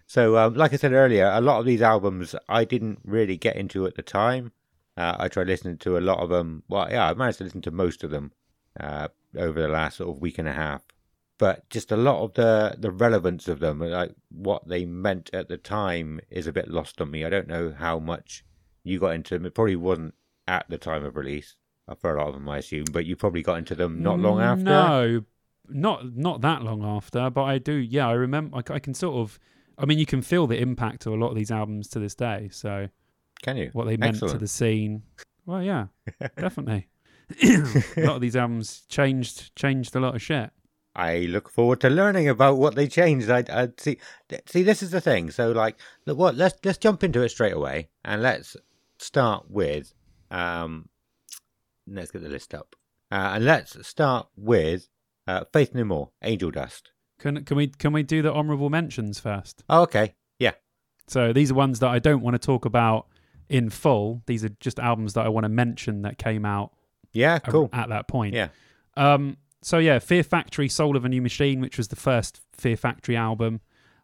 so um, like I said earlier, a lot of these albums I didn't really get into at the time. Uh, I tried listening to a lot of them. Well, yeah, I managed to listen to most of them uh, over the last sort of week and a half. But just a lot of the the relevance of them, like what they meant at the time, is a bit lost on me. I don't know how much you got into them. It probably wasn't at the time of release uh, for a lot of them, I assume. But you probably got into them not long after. No, not not that long after. But I do. Yeah, I remember. I, I can sort of. I mean, you can feel the impact of a lot of these albums to this day. So Can you? what they meant to the scene. Well, yeah, definitely. a lot of these albums changed changed a lot of shit. I look forward to learning about what they changed. I, I see. See, this is the thing. So, like, look, what? Let's let's jump into it straight away, and let's start with. Um, let's get the list up, uh, and let's start with uh, Faith No More, Angel Dust. Can can we can we do the honourable mentions first? Oh, okay. Yeah. So these are ones that I don't want to talk about in full. These are just albums that I want to mention that came out Yeah. Cool. at that point. Yeah. Um, so yeah, Fear Factory, Soul of a New Machine, which was the first Fear Factory album.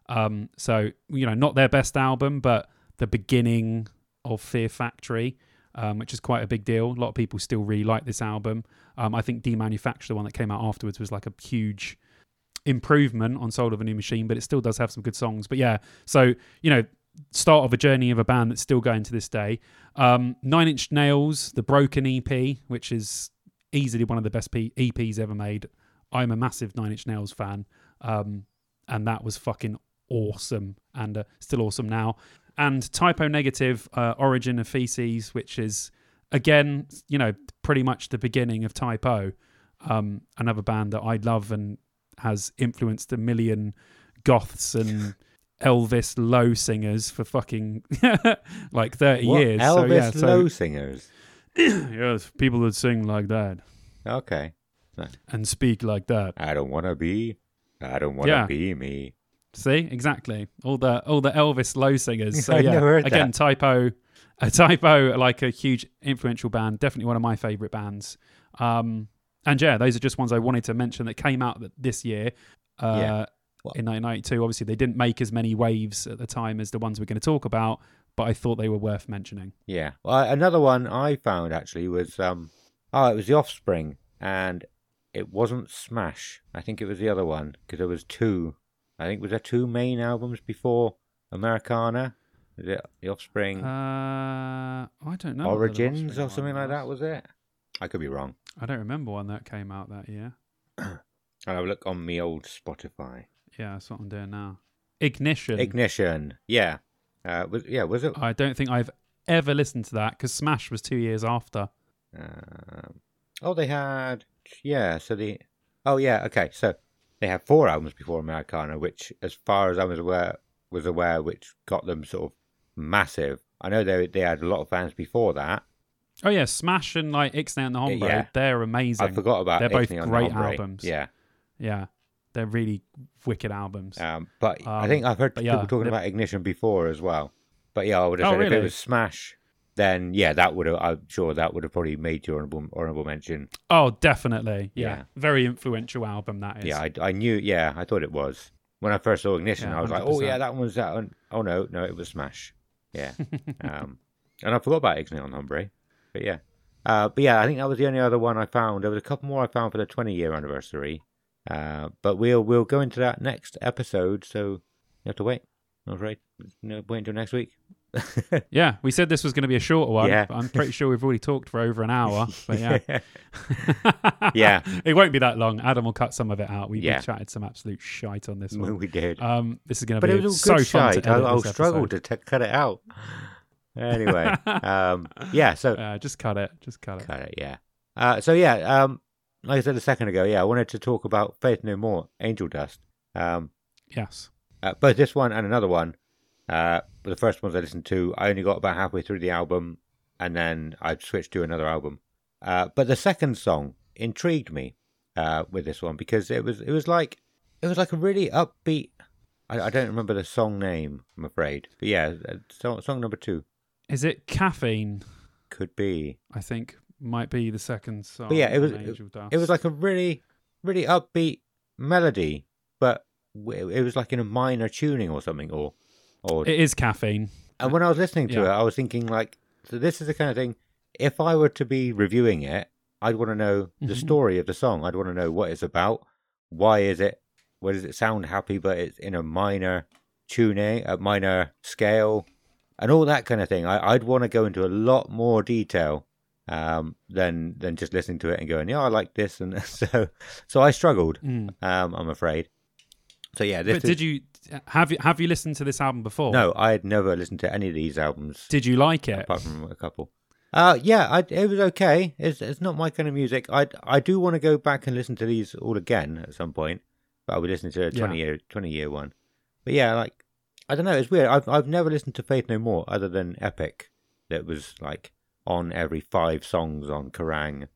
Um, so you know, not their best album, but the beginning of Fear Factory, um, which is quite a big deal. A lot of people still really like this album. Um, I think Demanufacture, the one that came out afterwards, was like a huge improvement on Soul of a New Machine, but it still does have some good songs. But yeah, so you know, start of a journey of a band that's still going to this day. Um, Nine Inch Nails, the Broken EP, which is easily one of the best P- EPs ever made. I'm a massive Nine Inch Nails fan, um, and that was fucking awesome, and uh, still awesome now. And Type O Negative, uh, Origin of Feces, which is again, you know, pretty much the beginning of Type O. Um, another band that I love and has influenced a million goths and Elvis Low singers for fucking like 30 What? years. Elvis so, yeah, so, Low Singers. yes, people that sing like that Okay. and speak like that. I don't want to be. I don't want to Yeah. be me. See, exactly. All the all the Elvis Low singers. So yeah, again, that. Type O, a Type O, like a huge influential band. Definitely one of my favorite bands. Um, and yeah, those are just ones I wanted to mention that came out this year. Uh, Yeah. Well- in 1992, obviously they didn't make as many waves at the time as the ones we're going to talk about, but I thought they were worth mentioning. Yeah. Well, another one I found actually was um oh, it was The Offspring and it wasn't Smash. I think it was the other one because there was two. I think was there two main albums before Americana. Was it The Offspring Uh, I don't know. Origins or something like that was it? I could be wrong. I don't remember one that came out that year. I'll have a look on me old Spotify. Yeah, that's what I'm doing now. Ignition. Ignition. Yeah. Uh, was yeah was it? I don't think I've ever listened to that because Smash was two years after. Um, oh, they had yeah. So the oh yeah okay. So they had four albums before Americana, which, as far as I was aware, was aware, which got them sort of massive. I know they they had a lot of fans before that. Oh yeah, Smash and like Ixnay and the Hombre, Yeah. they're amazing. I forgot about. They're both Ixnay on great albums. Yeah, Yeah, they're really wicked albums. um, but I Um, think I've heard people yeah, talking they- about Ignition before as well. But yeah, I would have Oh, said if it was Smash, then yeah, that would have. I'm sure that would have probably made your honorable honorable mention. Oh, definitely. Yeah. Yeah. very influential album that is. Yeah, I, I knew. Yeah, I thought it was when I first saw Ignition. Yeah, I was like, oh yeah, that one's that one. Oh no, no, it was Smash. Yeah, um, and I forgot about Ignition on Hombre, but yeah, uh, but yeah, I think that was the only other one I found. There was a couple more I found for the 20 year anniversary, uh, but we'll we'll go into that next episode. So you have to wait. I'm afraid. No, wait until next week. Yeah, we said this was going to be a shorter one. Yeah. but I'm pretty sure we've already talked for over an hour. But yeah, Yeah. it won't be that long. Adam will cut some of it out. We, Yeah. we chatted some absolute shite on this one. we did. Um, this is going to but be it was so all good fun shite. to I, edit I'll struggle to t- cut it out. Anyway, um, yeah. So Uh, just cut it. Just cut it. cut it. Yeah. Uh, so yeah. Um, like I said a second ago, yeah, I wanted to talk about Faith No More, Angel Dust. Um, Yes. uh, both this one and another one. Uh, the first ones I listened to, I only got about halfway through the album, and then I switched to another album. Uh, but the second song intrigued me uh, with this one because it was it was like it was like a really upbeat. I, I don't remember the song name, I'm afraid. But yeah, uh, song, song number two Is it caffeine? could be. I think might be the second song. But yeah, it was on Angel Dust. it was like a really really upbeat melody, but it was like in a minor tuning or something, or or It is caffeine. And when I was listening to Yeah. it, I was thinking like, so this is the kind of thing. If I were to be reviewing it, I'd want to know the Mhm. story of the song. I'd want to know what it's about. Why is it? Why does it sound happy, but it's in a minor tuning, a minor scale, and all that kind of thing. I, I'd want to go into a lot more detail um, than than just listening to it and going, yeah, I like this, and so so I struggled. Mm. Um, I'm afraid. So yeah, this But is, did you have you have you listened to this album before? no, I had never listened to any of these albums. Did you like it? apart from a couple. Uh, yeah, I, it was okay. It's it's not my kind of music. I I do want to go back and listen to these all again at some point, but I'll be listening to a Yeah. twenty year twenty year one. But yeah, like I don't know, it's weird. I've I've never listened to Faith No More other than Epic, that was like on every five songs on Kerrang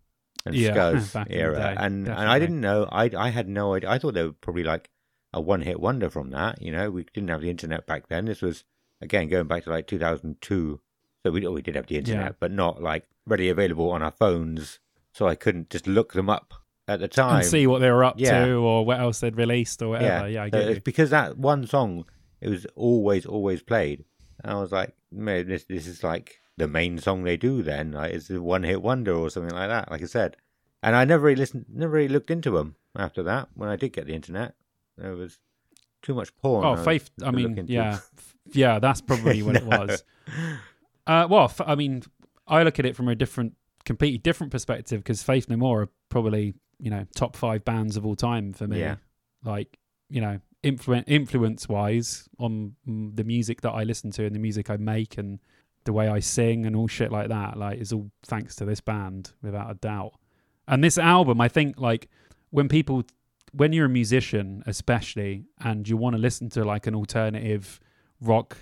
and Yeah, Scuzz back in the era, day, and and I didn't know. I I had no idea. I thought they were probably like a one hit wonder from that. You know, we didn't have the internet back then. This was again going back to like two thousand two. So we, oh, we did have the internet, Yeah. but not like ready available on our phones. So I couldn't just look them up at the time. and see what they were up Yeah. to or what else they'd released or whatever. Yeah, I so because that one song it was always always played. And I was like, man, this this is like the main song they do. Then like, it's a one hit wonder or something like that. Like I said, and I never really listened, never really looked into them after that. When I did get the internet, there was too much porn. Oh, I Faith. I mean, yeah, F- yeah. That's probably what it was. Uh, well, f- I mean, I look at it from a different, completely different perspective because Faith No More are probably you know top five bands of all time for me. Yeah. Like you know, influ- influence wise on the music that I listen to and the music I make and the way I sing and all shit like that. Like is all thanks to this band without a doubt. And this album, I think, like when people, when you're a musician, especially, and you want to listen to like an alternative rock,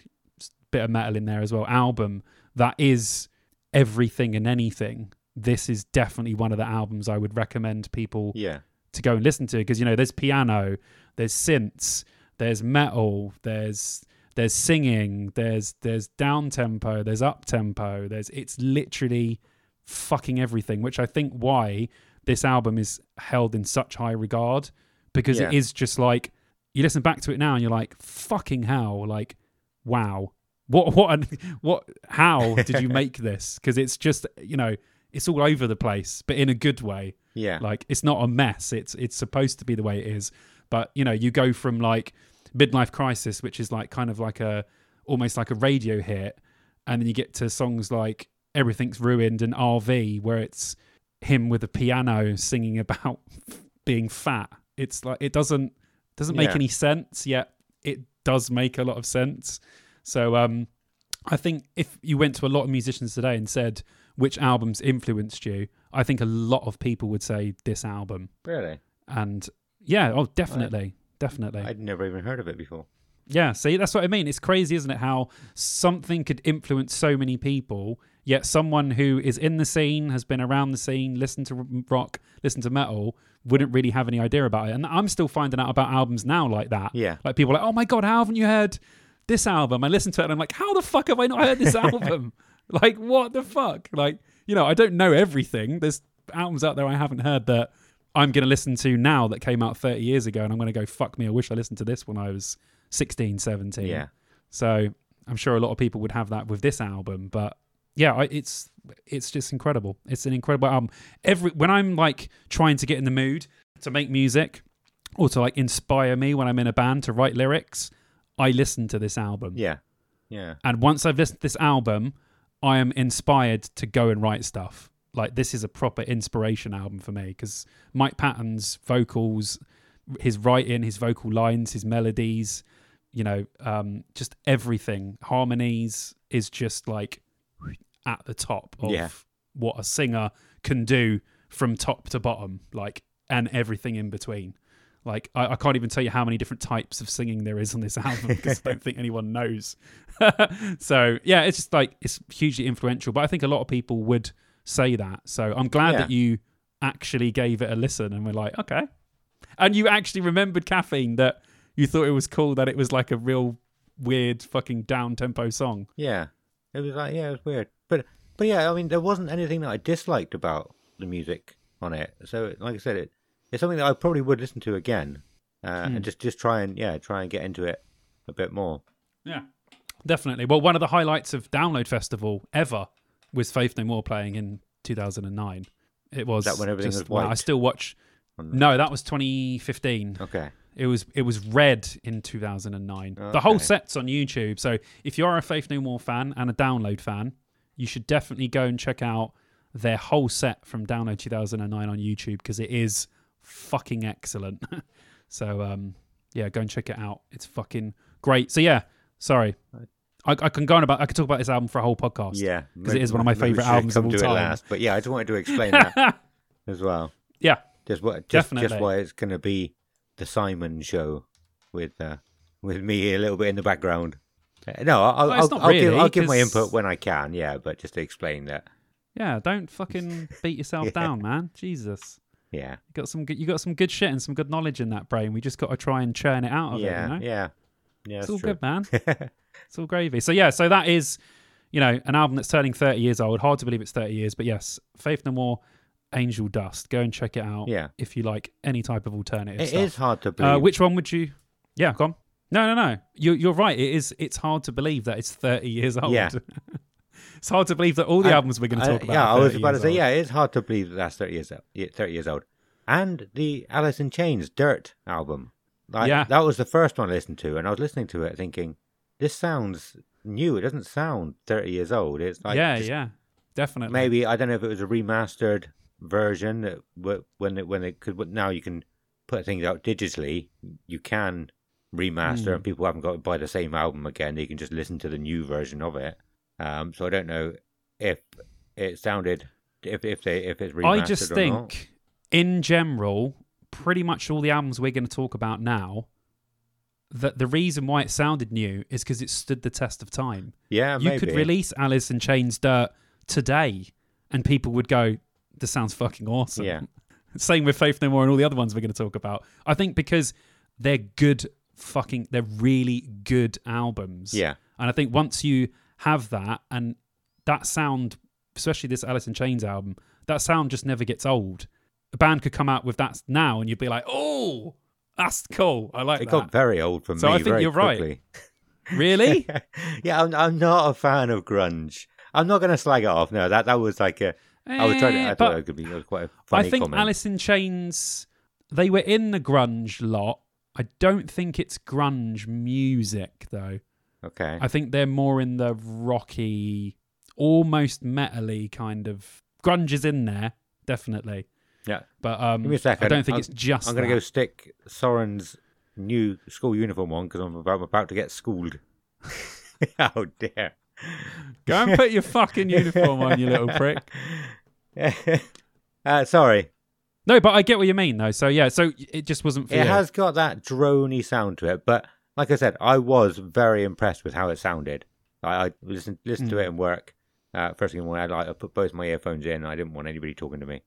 bit of metal in there as well, album that is everything and anything. This is definitely one of the albums I would recommend people yeah, to go and listen to because you know there's piano, there's synths, there's metal, there's there's singing, there's there's down tempo, there's up tempo, there's it's literally fucking everything, which I think why this album is held in such high regard because it Yeah. is just like you listen back to it now and you're like fucking hell, like wow. What what what how did you make this? Cuz it's just, you know, it's all over the place, but in a good way. yeah, Like it's not a mess. It's it's supposed to be the way it is. But you know, you go from like midlife crisis, which is like kind of like a almost like a radio hit, and then you get to songs like Everything's Ruined and RV, where it's him with a piano singing about being fat. It's like it doesn't doesn't make Yeah. any sense, yet it does make a lot of sense. So um I think if you went to a lot of musicians today and said which albums influenced you, I think a lot of people would say this album. really. And yeah, oh, definitely, definitely. I'd never even heard of it before. yeah, see, that's what I mean. It's crazy, isn't it? How something could influence so many people, yet someone who is in the scene, has been around the scene, listened to rock, listened to metal, wouldn't really have any idea about it. And I'm still finding out about albums now like that. Yeah, Like people are like, oh my god, how haven't you heard this album? I listened to it and I'm like, how the fuck have I not heard this album? like, what the fuck? Like, you know, I don't know everything. There's albums out there I haven't heard that I'm going to listen to now that came out 30 years ago and I'm going to go, fuck me, I wish I listened to this when I was 16, 17. yeah, So I'm sure a lot of people would have that with this album, but yeah, I, it's it's just incredible. It's an incredible album. Every when I'm like trying to get in the mood to make music or to like inspire me when I'm in a band to write lyrics, I listen to this album. yeah. Yeah. And once I've listened to this album, I am inspired to go and write stuff. Like this is a proper inspiration album for me because Mike Patton's vocals, his writing, his vocal lines, his melodies, you know, um, just everything, harmonies is just like at the top of Yeah. what a singer can do from top to bottom, like and everything in between. Like I, I can't even tell you how many different types of singing there is on this album because I don't think anyone knows. so yeah, it's just like it's hugely influential. But I think a lot of people would say that. So I'm glad Yeah. that you actually gave it a listen and we're like, okay. And you actually remembered caffeine that you thought it was cool that it was like a real weird fucking down tempo song. Yeah. It was like yeah, it was weird. But but yeah, I mean there wasn't anything that I disliked about the music on it. So like I said, it it's something that I probably would listen to again. Uh, Hmm. and just just try and yeah, try and get into it a bit more. Yeah. Definitely. Well, one of the highlights of Download Festival ever was Faith No More playing in 2009. It was that when everything just- was I still watch. No, that was 2015. Okay. It was it was red in 2009. The whole set's on YouTube. So if you are a Faith No More fan and a Download fan, you should definitely go and check out their whole set from Download 2009 on YouTube because it is fucking excellent. so um, yeah, go and check it out. It's fucking great. So yeah, sorry. I, I can go on about I could talk about this album for a whole podcast. Yeah, because it is one of my favourite should albums of all time. last. But yeah, I just wanted to explain that as well. Yeah. Just what just, just why it's going to be the Simon show with uh, with me a little bit in the background. Uh, No, I'll, Well, I'll, I'll give really, I'll give my input when I can. Yeah, but just to explain that. Yeah, don't fucking beat yourself Yeah. down, man. Jesus. Yeah, You got some good, you got some good shit and some good knowledge in that brain. We just got to try and churn it out of yeah, it. You know? yeah, yeah. it's all true. good, man. It's all gravy. So yeah, so that is, you know, an album that's turning 30 years old. Hard to believe it's 30 years, but yes, Faith No More, Angel Dust. Go and check it out. Yeah. if you like any type of alternative It stuff. is hard to believe. Uh, which one would you? Yeah, go on. No, no, no. You're you're right. It is. It's hard to believe that it's 30 years old. Yeah. it's hard to believe that all the I- albums we're going to I- talk about. yeah, I was about to say, old. yeah, it's hard to believe that that's thirty years old. yeah, Thirty years old, and the Alice in Chains Dirt album. Like, Yeah. that was the first one I listened to, and I was listening to it thinking, this sounds new. It doesn't sound thirty years old. It's like yeah, just yeah, definitely. maybe I don't know if it was a remastered version that when it when it could now you can put things out digitally. You can remaster, Hmm. and people haven't got to buy the same album again. They can just listen to the new version of it. Um, so I don't know if it sounded if if they if it's remastered I just think, in general, pretty much all the albums we're going to talk about now, that the reason why it sounded new is because it stood the test of time. Yeah, you maybe. could release Alice in Chains Dirt today, and people would go, "This sounds fucking awesome." Yeah. Same with Faith No More and all the other ones we're going to talk about. I think because they're good, fucking, they're really good albums. Yeah, And I think once you have that and that sound, especially this Alice in Chains album, that sound just never gets old. A band could come out with that now and you'd be like, oh, that's cool. I like it that. got very old for So me. So I think you're right. really? yeah, I'm, I'm not a fan of grunge. I'm not going to slag it off. No, that that was like a. I was trying to. I Eh, thought it could be. Quite a I funny think comment. Alice in Chains, they were in the grunge lot. I don't think it's grunge music, though. okay. I think they're more in the rocky, almost metally kind of. Grunge is in there, definitely. Yeah. But um, Give me a second. I don't think I'm- it's just. I'm going to go stick Soren's new school uniform on because I'm about, I'm about to get schooled. oh dear. Go and put your fucking uniform on, you little prick. uh, sorry. No, but I get what you mean, though. So yeah, so it just wasn't for It you. has got that drony sound to it, but like I said, I was very impressed with how it sounded. I, I listened listened Hmm. to it in work. Uh, first thing in the morning, I, like, I put both my earphones in. I didn't want anybody talking to me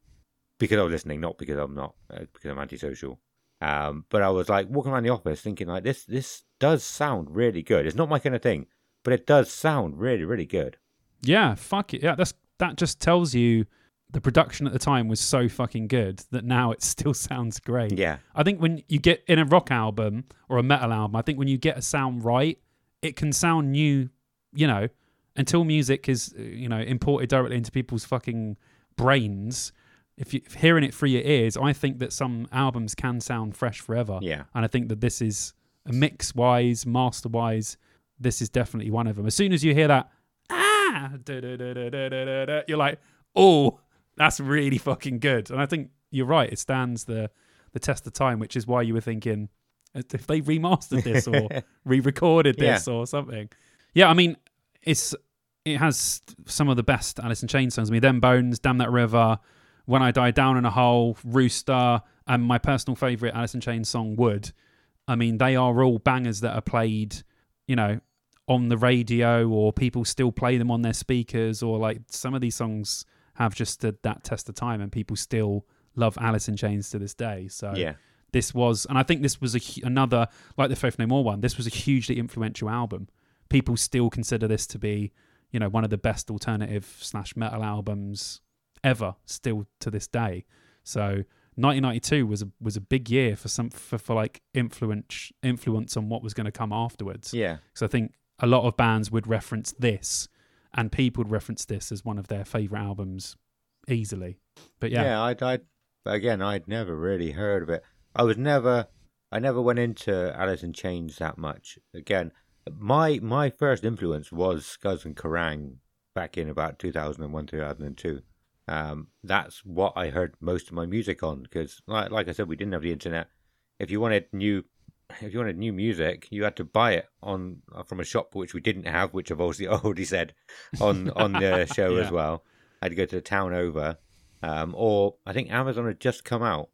because I was listening, not because I'm not, uh, because I'm antisocial. Um, but I was like walking around the office thinking like this. This does sound really good. It's not my kind of thing, but it does sound really, really good. Yeah, fuck it. Yeah, that's that just tells you the production at the time was so fucking good that now it still sounds great. Yeah, I think when you get in a rock album or a metal album, I think when you get a sound right, it can sound new, you know, until music is, uh, you know, imported directly into people's fucking brains. If you're hearing it through your ears, I think that some albums can sound fresh forever. yeah, And I think that this is a mix wise, master wise, this is definitely one of them. As soon as you hear that, ah, you're like, oh, that's really fucking good. And I think you're right. It stands the the test of time, which is why you were thinking if they remastered this or re-recorded this or something. Yeah, I mean, it's it has some of the best Alice in Chains songs. I mean, Them Bones, Damn That River, When I Die Down in a Hole, Rooster, and my personal favourite Alice in Chains song, Would. I mean, they are all bangers that are played, you know, on the radio or people still play them on their speakers or like some of these songs have just stood that test of time and people still love Alice in Chains to this day. So Yeah. this was, and I think this was a, another, like the Faith No More one, this was a hugely influential album. People still consider this to be, you know, one of the best alternative slash metal albums ever still to this day. So 1992 was a was a big year for some for, for like influence influence on what was going to come afterwards. Yeah. So I think a lot of bands would reference this, and people would reference this as one of their favorite albums easily. But yeah, yeah, I'd, I again I'd never really heard of it. I was never I never went into Alice in Chains that much. Again, my my first influence was Scuzz and Kerrang back in about 2001 2002 um, that's what I heard most of my music on because, like, like I said, we didn't have the internet. If you wanted new, if you wanted new music, you had to buy it on from a shop which we didn't have, which I've obviously already said on on the show Yeah. as well. I had to go to the town over, um, or I think Amazon had just come out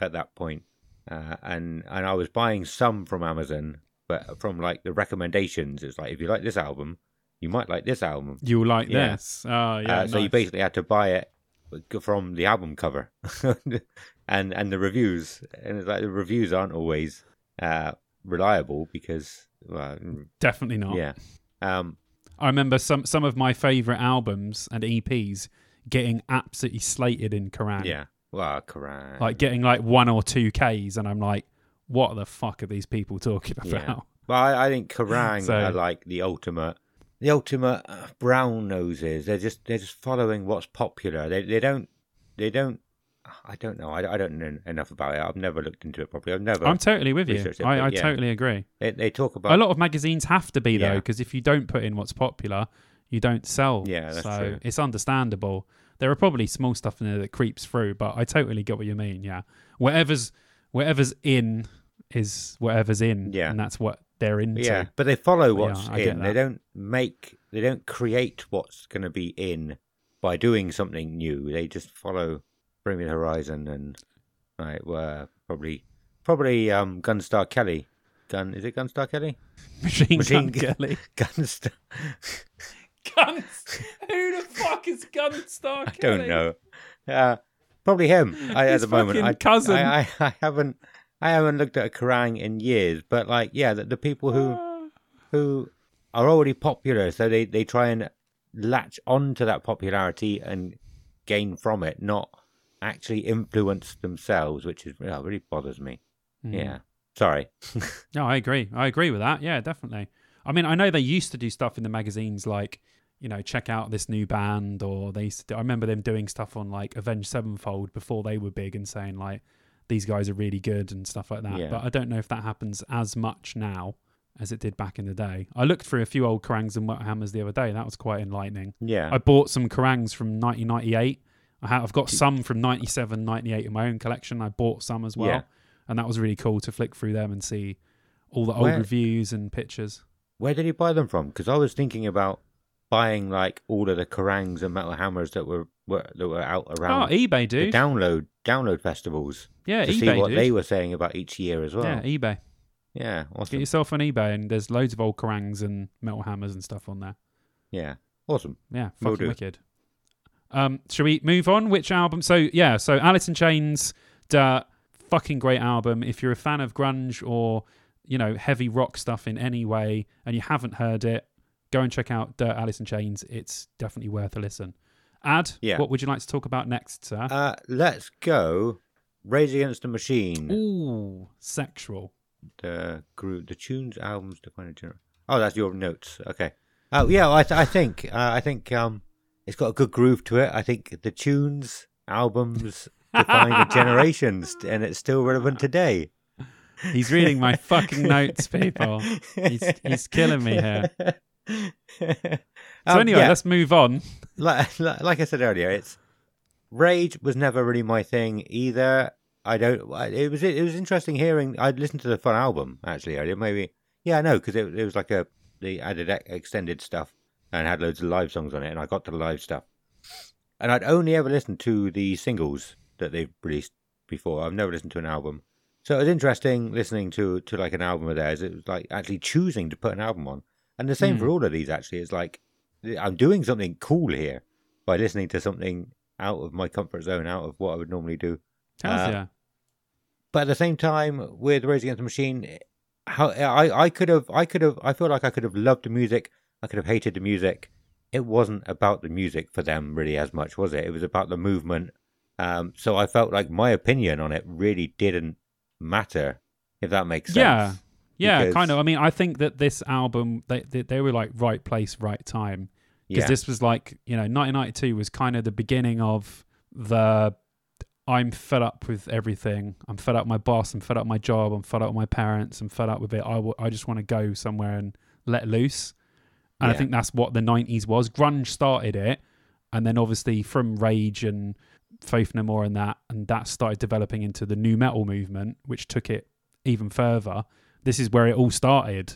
at that point, uh, and and I was buying some from Amazon, but from like the recommendations, it's like if you like this album, you might like this album. you'll like Yeah. this. Oh yeah, uh, so you basically had to buy it from the album cover, and and the reviews, and it's like the reviews aren't always uh, reliable because well, definitely not. yeah, um, I remember some some of my favorite albums and EPs getting absolutely slated in Kerrang. yeah. Well, Kerrang. like getting like one or two Ks, and I'm like, what the fuck are these people talking about? Yeah. Well, I, I think Kerrang So- are like the ultimate, the ultimate uh, brown noses. They're just they're just following what's popular. They they don't they don't. I don't know. I, I don't know enough about it. I've never looked into it properly. I've never. I'm totally with you. it, I, I yeah. totally agree. they, they talk about A lot of magazines have to be though, Yeah. because if you don't put in what's popular, you don't sell. Yeah, that's so true. it's understandable. There are probably small stuff in there that creeps through, but I totally get what you mean. Yeah, whatever's whatever's in is whatever's in, Yeah. and that's what they're into. yeah, but they follow But yeah, what's in. They don't make. They don't create what's going to be in by doing something new. They just follow Bring Me the Horizon and right. Well, probably probably um Gunstar Kelly. Gun is it Gunstar Kelly? Machine, Machine Gun Gun- Kelly. Gunstar. Guns. Who the fuck is Gunstar Kelly? I don't know. Uh, probably him. I, at the moment, fucking I, cousin. I, I, I haven't, I haven't looked at a Kerrang in years. But like, yeah, the, the people who Ah. who are already popular, so they they try and latch onto that popularity and gain from it, not actually influence themselves, which is yeah, really bothers me. Mm. Yeah, sorry. No, I agree. I agree with that. Yeah, definitely. I mean, I know they used to do stuff in the magazines like, you know, check out this new band, or they used to do, I remember them doing stuff on like Avenged Sevenfold before they were big and saying like, these guys are really good and stuff like that. Yeah. But I don't know if that happens as much now as it did back in the day. I looked through a few old Kerrangs and Wet Hammers the other day. That was quite enlightening. Yeah, I bought some Kerrangs from 1998. I have, I've got some from 97, 98 in my own collection. I bought some as well. Yeah. And that was really cool to flick through them and see all the old Where- reviews and pictures. where did you buy them from? Because I was thinking about buying like all of the Kerrangs and Metal Hammers that were, were that were out Oh, around eBay, the dude. download download festivals yeah, to eBay, see what dude. they were saying about each year as well. Yeah, eBay. Yeah, awesome. Get yourself on eBay, and there's loads of old Kerrangs and metal hammers and stuff on there. Yeah, awesome. Yeah, Will fucking do. wicked. Um, shall we move on? Which album? So yeah, so Alice in Chains, duh, fucking great album. If you're a fan of grunge or you know heavy rock stuff in any way, and you haven't heard it, go and check out Dirt Alice in Chains. It's definitely worth a listen. Ad, Yeah. what would you like to talk about next, sir? Uh, let's go. Rage Against the Machine. Ooh, sexual. The group, the tunes, albums, define a genre. Oh, that's your notes. Okay. Oh yeah, I, th- I think uh, I think um, it's got a good groove to it. I think the tunes, albums define the generations, and it's still relevant today. He's reading my fucking notes, people. He's he's killing me here. So Um, anyway, yeah, let's move on. like, like I said earlier, it's rage was never really my thing either. I don't. It was it was interesting hearing. I'd listened to the fun album actually earlier. Maybe yeah, no, because it, it was like a they added extended stuff and had loads of live songs on it, and I got to the live stuff. And I'd only ever listened to the singles that they've released before. I've never listened to an album, so it was interesting listening to to like an album of theirs. It was like actually choosing to put an album on, and the same Mm. for all of these. Actually, it's like I'm doing something cool here by listening to something out of my comfort zone, out of what I would normally do. Hells Uh, yeah. But at the same time, with Rage Against the Machine, how I I could have I could have I feel like I could have loved the music. I could have hated the music. It wasn't about the music for them really as much, was it? It was about the movement. Um, so I felt like my opinion on it really didn't matter, if that makes sense. Yeah. Yeah, Because- kind of. I mean, I think that this album, they, they they were like right place, right time. Because Yeah. this was like, you know, 1992 was kind of the beginning of the I'm fed up with everything. I'm fed up with my boss. I'm fed up with my job. I'm fed up with my parents. I'm fed up with it. I, w- I just want to go somewhere and let loose. And I think that's what the 90s was. Grunge started it. And then obviously from Rage and Faith No More and that, and that started developing into the nu metal movement, which took it even further. This is where it all started.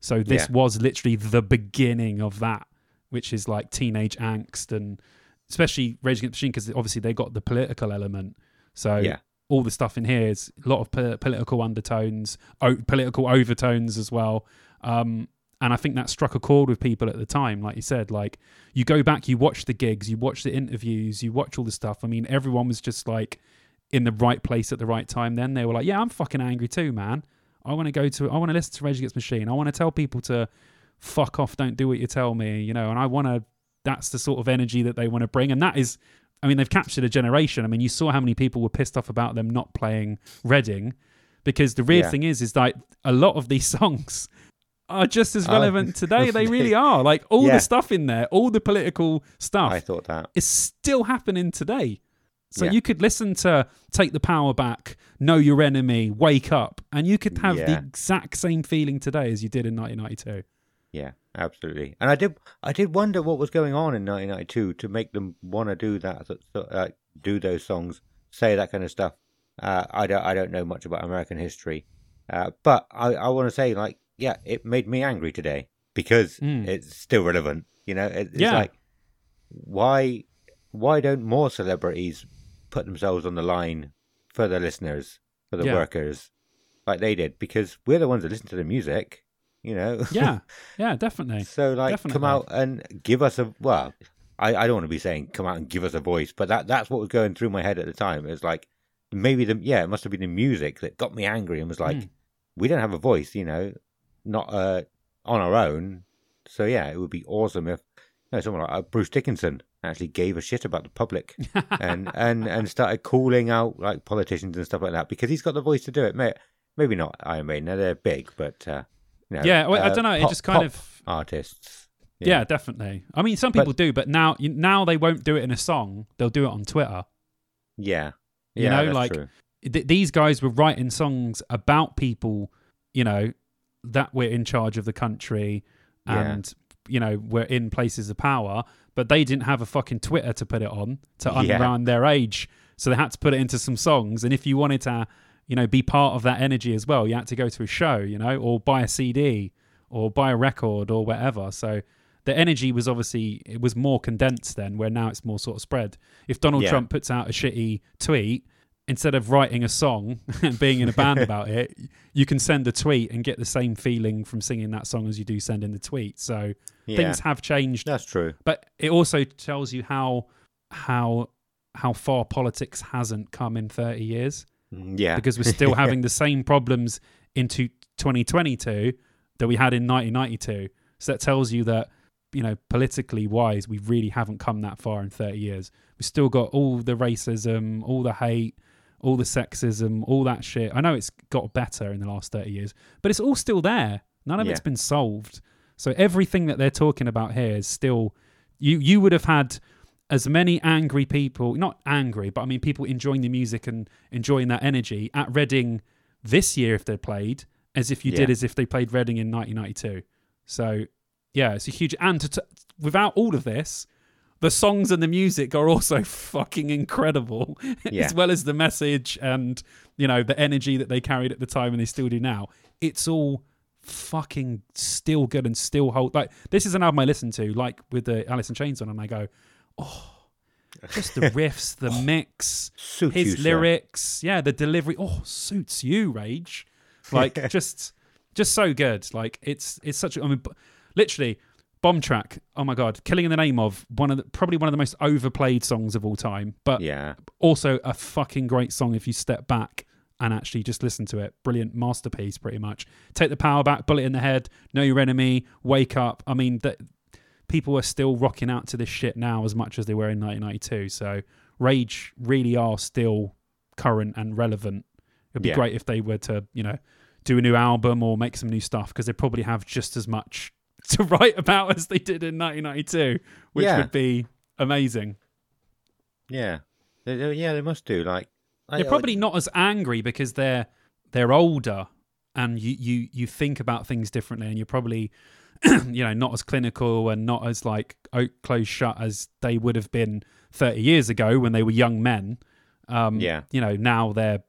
So this Yeah. was literally the beginning of that, which is like teenage angst and especially Rage Against the Machine because obviously they got the political element. So Yeah. all the stuff in here is a lot of po- political undertones, o- political overtones as well. Um, and I think that struck a chord with people at the time. Like you said, like you go back, you watch the gigs, you watch the interviews, you watch all the stuff. I mean, everyone was just like in the right place at the right time. Then they were like, "Yeah, I'm fucking angry too, man. I want to go to, I want to listen to Rage Against Machine. I want to tell people to fuck off, don't do what you tell me, you know." And I want to. That's the sort of energy that they want to bring, and that is. I mean, they've captured a generation. I mean, you saw how many people were pissed off about them not playing Reading, because the weird Yeah. thing is, is like a lot of these songs are just as Oh. relevant today. They really are. Like all Yeah. the stuff in there, all the political stuff I thought that. is still happening today. So Yeah. you could listen to Take the Power Back, Know Your Enemy, Wake Up, and you could have the exact same feeling today as you did in 1992. Yeah, absolutely. And I did, I did wonder what was going on in 1992 to make them want to do that, uh, do those songs, say that kind of stuff. Uh, I don't, I don't know much about American history, uh, but I, I want to say, like, yeah, it made me angry today because Mm. it's still relevant. You know, it, it's Yeah. like, why, why don't more celebrities put themselves on the line for the listeners, for the Yeah. workers, like they did? Because we're the ones that listen to the music. You know. Yeah, yeah, definitely. So like come out and give us a well, I, I don't want to be saying come out and give us a voice, but that that's what was going through my head at the time. It was like maybe the yeah, it must have been the music that got me angry and was like, Mm. we don't have a voice, you know, not uh on our own. So yeah, it would be awesome if you know, someone like uh, Bruce Dickinson actually gave a shit about the public and and and started calling out like politicians and stuff like that because he's got the voice to do it. May- Maybe not Iron Maiden, they're big, but uh, you know, Yeah, well, I uh, don't know. It just kind pop of artists. yeah. definitely. I mean, some But- people do, but now now they won't do it in a song. They'll do it on Twitter. Yeah. You know, like-. Th- these guys were writing songs about people, you know, that were in charge of the country Yeah. and you know were in places of power, but they didn't have a fucking Twitter to put it on to Yeah. their age, so they had to put it into some songs. And if you wanted to, you know, be part of that energy as well, you had to go to a show, you know, or buy a CD or buy a record or whatever. So the energy was obviously it was more condensed then, where now it's more sort of spread. If Donald Yeah. Trump puts out a shitty tweet, instead of writing a song and being in a band about it, you can send a tweet and get the same feeling from singing that song as you do sending the tweet. So Yeah, things have changed, that's true. but it also tells you how how how far politics hasn't come in 30 years Mm, Yeah, because we're still having the same problems into 2022 that we had in 1992. So that tells you that, you know, politically wise, we really haven't come that far in 30 years. We've still got all the racism, all the hate, all the sexism, all that shit. I know it's got better in the last 30 years, but it's all still there. None of it's been solved. So everything that they're talking about here is still you you would have had as many angry people, not angry, but I mean people enjoying the music and enjoying that energy at Reading this year if they played as if you did as if they played Reading in 1992. So yeah, it's a huge and to, to, without all of this, the songs and the music are also fucking incredible, Yeah. as well as the message and you know the energy that they carried at the time and they still do now. It's all fucking still good and still hold. Like this is an album I listen to, like with the Alice in Chains on, and I go, oh, just the riffs, the oh, mix, Suits you, his sir. lyrics, yeah, the delivery. Oh, suits you, Rage. Like just, just so good. Like it's it's such. a- I mean, literally, bomb track. Oh my god, killing in the name of one of the probably one of the most overplayed songs of all time, but Yeah, also a fucking great song if you step back and actually just listen to it. Brilliant masterpiece, pretty much. Take the power back, bullet in the head, know your enemy, wake up. I mean, that people are still rocking out to this shit now as much as they were in 1992. So Rage really are still current and relevant. It'd be Yeah. great if they were to, you know, do a new album or make some new stuff because they probably have just as much to write about as they did in 1992, which Yeah. would be amazing. yeah, They- yeah. They must do. Like I- They're probably not as angry because they're they're older and you you you think about things differently and you're probably you know not as clinical and not as like closed shut as they would have been 30 years ago when they were young men um Yeah. you know now they're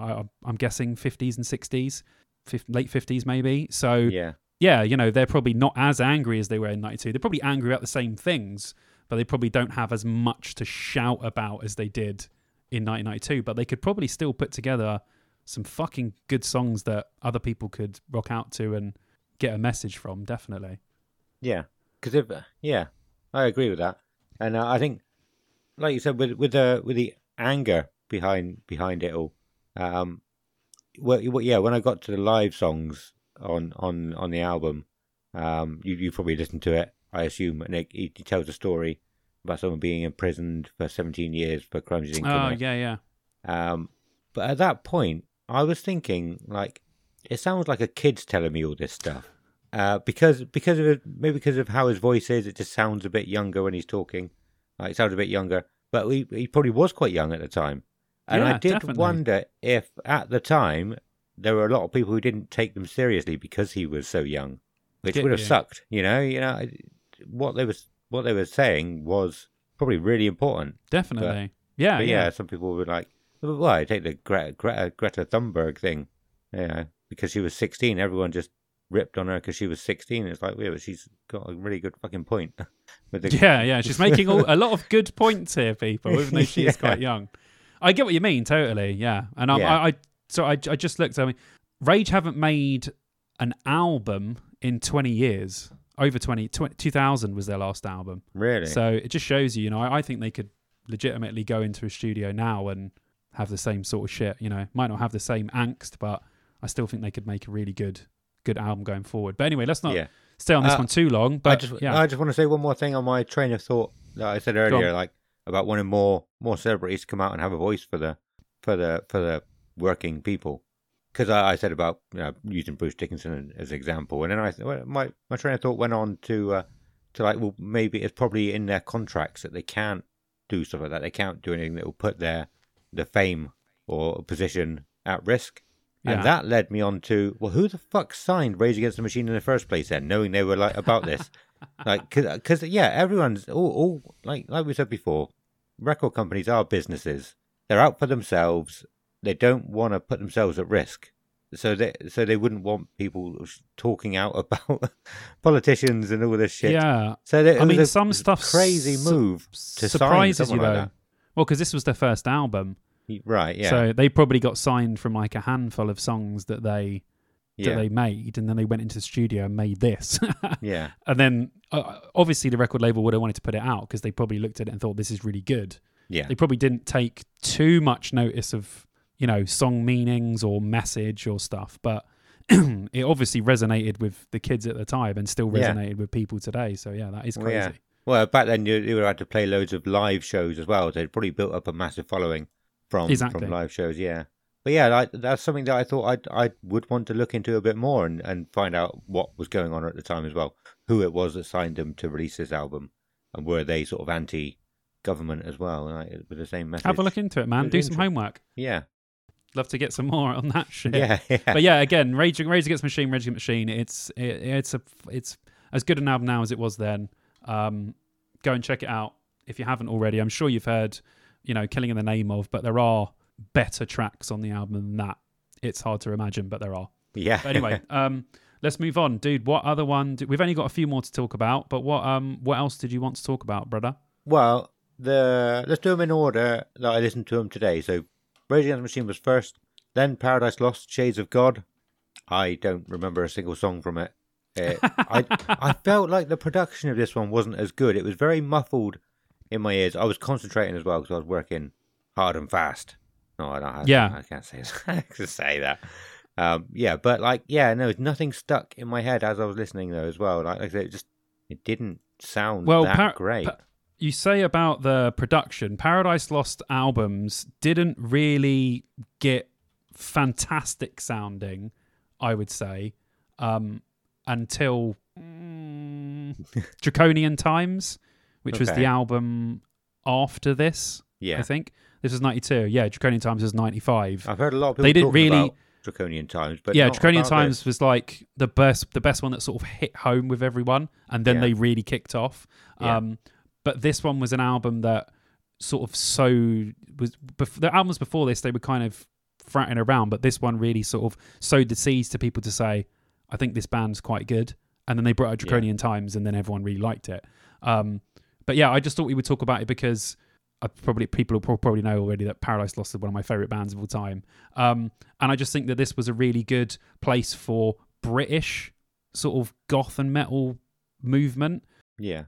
I- i'm guessing 50s and 60s fif- late 50s maybe so yeah, yeah, you know, they're probably not as angry as they were in 92. They're probably angry about the same things, but they probably don't have as much to shout about as they did in 1992. But they could probably still put together some fucking good songs that other people could rock out to and get a message from, definitely. yeah. Because if yeah, I agree with that, and uh, I think, like you said, with with the with the anger behind behind it all, um, well, yeah. When I got to the live songs on on on the album, um, you you probably listened to it, I assume, and it, he tells a story about someone being imprisoned for 17 years for crimes he didn't Oh, commit. yeah, yeah. Um, but at that point, I was thinking, like, it sounds like a kid's telling me all this stuff. Uh, because because of maybe because of how his voice is, it just sounds a bit younger when he's talking. Like, it sounds a bit younger, but he he probably was quite young at the time. And I did definitely. wonder if at the time there were a lot of people who didn't take them seriously because he was so young, which would have you. sucked. You know, you know what they was what they were saying was probably really important. Definitely. yeah, But yeah, yeah. some people were like, "Well, "Why take the Greta, Greta, Greta Thunberg thing? Yeah, because she was 16, everyone just ripped on her because she was 16. It's like, yeah, but she's got a really good fucking point. The, Yeah, yeah. She's making all, a lot of good points here, people, even though she is quite young. I get what you mean, totally. Yeah, and I'm, Yeah. I, I, so I, I just looked. I mean, Rage haven't made an album in 20 years. Over 20, 20 2000 was their last album. really. So it just shows you, you know, I, I think they could legitimately go into a studio now and have the same sort of shit. You know, might not have the same angst, but I still think they could make a really good, good album going forward. But anyway, let's not yeah, stay on this Uh, one too long. I But just, yeah, I just want to say one more thing on my train of thought that I said earlier, like about wanting more more celebrities to come out and have a voice for the for the for the working people. Because I, I said about you know, using Bruce Dickinson as an example, and then I well, my my train of thought went on to uh, to like, well, maybe it's probably in their contracts that they can't do stuff like that. They can't do anything that will put their the fame or position at risk. Yeah. And that led me on to well, who the fuck signed Rage Against the Machine in the first place? Then, knowing they were like about this, like, because yeah, everyone's all, all like like we said before, record companies are businesses. They're out for themselves. They don't want to put themselves at risk. So they so they wouldn't want people talking out about politicians and all this shit. yeah. So they, I mean, some stuff crazy su- move to surprises you though. like Well, because this was their first album. Right? Yeah. so they probably got signed from like a handful of songs that they yeah. that they made, and then they went into the studio and made this. yeah. and then uh, obviously the record label would have wanted to put it out because they probably looked at it and thought this is really good. Yeah. They probably didn't take too much notice of you know song meanings or message or stuff, but it obviously resonated with the kids at the time and still Yeah. resonated with people today. So yeah, that is Well, crazy. yeah. Well, back then you, you would have had to play loads of live shows as well. They'd probably built up a massive following from Exactly. from live shows. Yeah, but yeah, I, that's something that I thought I I would want to look into a bit more and, and find out what was going on at the time as well. Who it was that signed them to release this album, and were they sort of anti-government as well, like, with the same message? Have a look into it, man. Do some homework. Yeah, love to get some more on that shit. Yeah, yeah. But yeah, again, Rage, Rage Against Machine, Rage Against Machine. It's it, it's a it's as good an album now as it was then. Um, go and check it out if you haven't already. I'm sure you've heard, you know, Killing in the Name of, but there are better tracks on the album than that. It's hard to imagine, but there are. yeah. But anyway, um, let's move on, dude. What other one? do- We've only got a few more to talk about, but what um what else did you want to talk about, brother? Well, the let's do them in order that I listened to them today. So, Rage Against the Machine was first, then Paradise Lost, Shades of God. I don't remember a single song from it. It- I I felt like the production of this one wasn't as good. It was very muffled in my ears. I was concentrating as well because I was working hard and fast. No, I don't. I, Yeah. I can't say I can say that. Um, yeah, but like, yeah, no, nothing stuck in my head as I was listening though as well. Like, like I said, it just it didn't sound Well, that Par- great. Pa- you say about the production, Paradise Lost albums didn't really get fantastic sounding, I would say, um, until mm, Draconian Times, which was the album after this. yeah, I think this was ninety two. Yeah, Draconian Times was ninety five. I've heard a lot of people They didn't really- about Draconian Times, but yeah, Draconian Times this. was like the best, the best one that sort of hit home with everyone, and then Yeah. they really kicked off. Yeah. Um, but this one was an album that sort of so was bef- the albums before this they were kind of fratting around, but this one really sort of sowed the seeds to people to say, I think this band's quite good, and then they brought out Yeah. Draconian Times, and then everyone really liked it. Um, but yeah, I just thought we would talk about it because. I probably people will probably know already that Paradise Lost is one of my favorite bands of all time, um, and I just think that this was a really good place for British sort of goth and metal movement Yeah,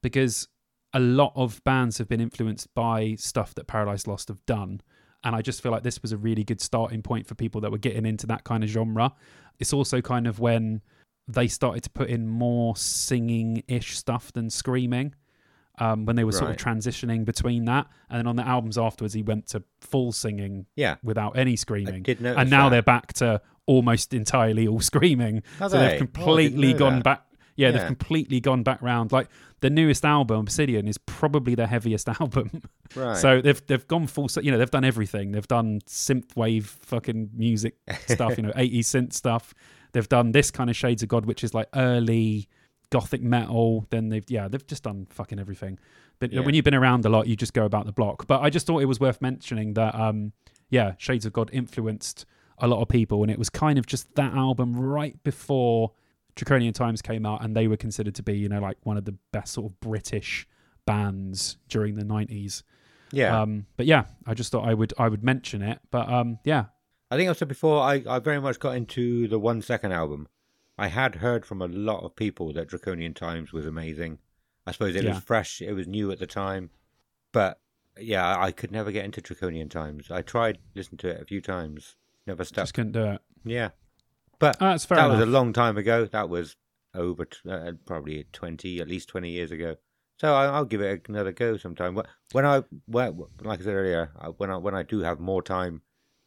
because a lot of bands have been influenced by stuff that Paradise Lost have done. And I just feel like this was a really good starting point for people that were getting into that kind of genre. It's also kind of when they started to put in more singing ish stuff than screaming. Um, when they were sort of transitioning between that. And then on the albums afterwards, he went to full singing yeah. without any screaming. And now that. they're back to almost entirely all screaming. Are so they? Oh, didn't completely know gone that. back. Yeah, they've completely gone back round. Like the newest album, Obsidian, is probably their heaviest album. Right. So they've they've gone full. You know, they've done everything. They've done synthwave fucking music stuff. You know, 80s synth stuff. They've done this kind of Shades of God, which is like early gothic metal. Then they've yeah, they've just done fucking everything. But Yeah. when you've been around a lot, you just go about the block. But I just thought it was worth mentioning that um yeah, Shades of God influenced a lot of people, and it was kind of just that album right before Draconian Times came out, and they were considered to be you know like one of the best sort of British bands during the 90s. yeah. Um, but yeah, I just thought I would I would mention it. But um, yeah, I think I said before, I, I very much got into the one second album. I had heard from a lot of people that Draconian Times was amazing. I suppose it Yeah. was fresh, it was new at the time. But yeah, I could never get into Draconian Times. I tried listening to it a few times, never stuck. just couldn't do it. Yeah. But Oh, that enough. was a long time ago. That was over t- uh, probably 20, at least 20 years ago. So I, I'll give it another go sometime. When I, when, like I said earlier, when I when I do have more time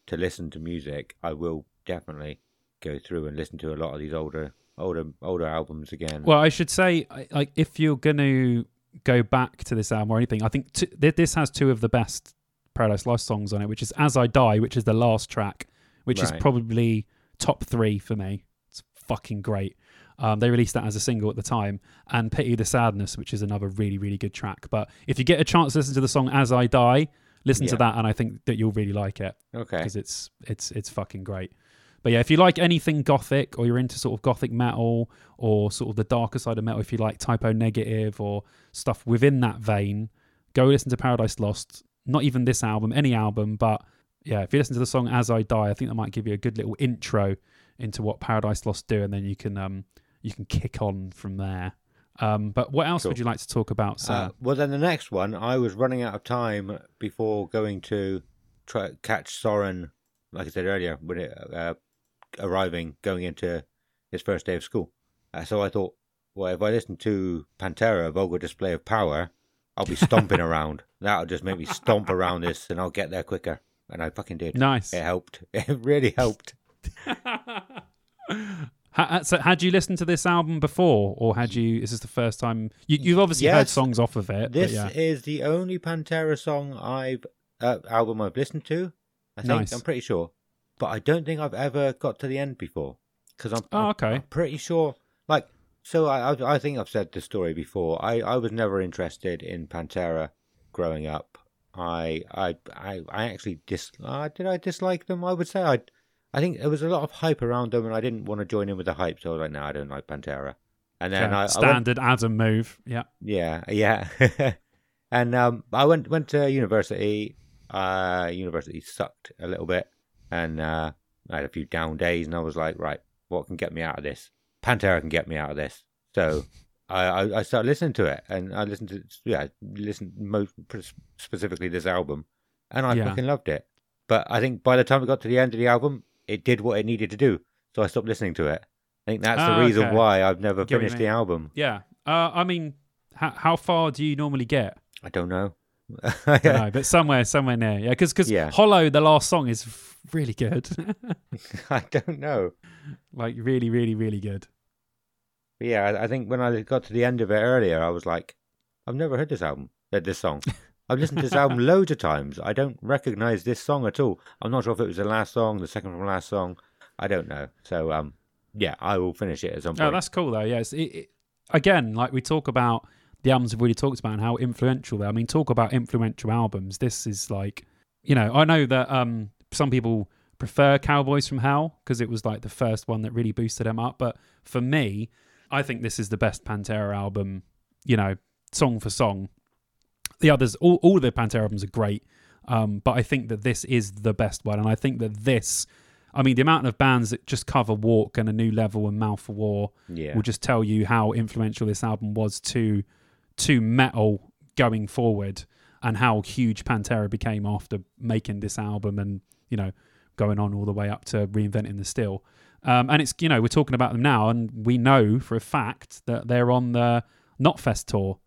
to listen to music, I will definitely go through and listen to a lot of these older, older, older albums again. Well, I should say, like, if you're going to go back to this album or anything, I think t- this has two of the best Paradise Lost songs on it, which is "As I Die," which is the last track, which is probably top three for me. It's fucking great. Um, they released that as a single at the time, and "Pity the Sadness," which is another really, really good track. But if you get a chance to listen to the song "As I Die," listen to that, and I think that you'll really like it okay. because it's it's it's fucking great. But yeah, if you like anything gothic or you're into sort of gothic metal or sort of the darker side of metal, if you like Type O Negative or stuff within that vein, go listen to Paradise Lost. Not even this album, any album, but yeah, if you listen to the song As I Die, I think that might give you a good little intro into what Paradise Lost do, and then you can um you can kick on from there. Um, but what else Cool. would you like to talk about, sir? Uh, well, then the next one, I was running out of time before going to try catch Soren. Like I said earlier, when it, uh, arriving, going into his first day of school. Uh, so I thought, well, if I listen to Pantera, Vulgar Display of Power, I'll be stomping around. That'll just make me stomp around this, and I'll get there quicker. And I fucking did. nice. It helped. It really helped. So had you listened to this album before, or had you? Is this the first time you, you've obviously heard songs off of it? This yeah. is the only Pantera song I've uh, album I've listened to, I think Nice. I'm pretty sure, but I don't think I've ever got to the end before because I'm, Oh, okay. I'm pretty sure. Like, so I, I I think I've said the story before. I I was never interested in Pantera growing up. I I I, I actually dis uh, did I dislike them? I would say I I think there was a lot of hype around them, and I didn't want to join in with the hype. So I was like, no, I don't like Pantera. And then Yeah, I, I went standard Adam move. Yeah. yeah, yeah. and um, I went went to university. Uh, university sucked a little bit, and uh, I had a few down days, and I was like, right, what can get me out of this? Pantera can get me out of this. So I, I, I started listening to it, and I listened to yeah, listened most specifically this album, and I Yeah. fucking loved it. But I think by the time we got to the end of the album, it did what it needed to do, so I stopped listening to it. I think that's Ah, the reason okay. why I've never Get what you finished the mean. album. Yeah. Uh, I mean, how, how far do you normally get? I don't know. I don't know, but somewhere, somewhere near. Yeah, because Yeah. Hollow, the last song, is really good. I don't know. like really, really, really good. But yeah, I- I think when I got to the end of it earlier, I was like, I've never heard this album, uh, this song. I've listened to this album loads of times. I don't recognize this song at all. I'm not sure if it was the last song, the second from last song. I don't know. So, um, yeah, I will finish it at some point. Oh, that's cool though. Yes. It, it, again, like we talk about the albums we've already talked about and how influential they. are. I mean, talk about influential albums. This is like, you know, I know that um some people prefer Cowboys from Hell because it was like the first one that really boosted them up. But for me, I think this is the best Pantera album. You know, song for song. The others, all all the Pantera albums are great. Um, but I think that this is the best one, and I think that this. I mean, the amount of bands that just cover Walk and A New Level and Mouth for War yeah. will just tell you how influential this album was to to metal going forward and how huge Pantera became after making this album and you know going on all the way up to reinventing the steel. Um, and it's you know we're talking about them now, and we know for a fact that they're on the Knotfest tour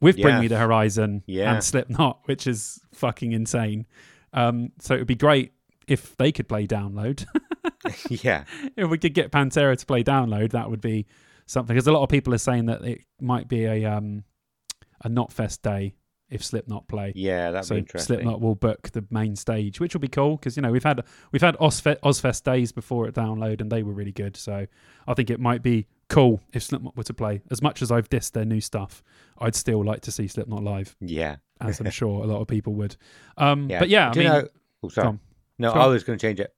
with Bring Me the Horizon Yeah. and Slipknot, which is fucking insane. Um, so it would be great if they could play Download. yeah. if we could get Pantera to play download, that would be something. Because a lot of people are saying that it might be a um a Knotfest day if Slipknot play. Yeah, that'd so be interesting. Slipknot will book the main stage, which will be cool because you know we've had we've had Ozzfest, Ozzfest days before at Download and they were really good. So I think it might be cool if Slipknot were to play. As much as I've dissed their new stuff, I'd still like to see Slipknot live, Yeah. as I'm sure a lot of people would. Um, Yeah. But yeah, I Do mean, you know? Oh, sorry. No, I was going to change it.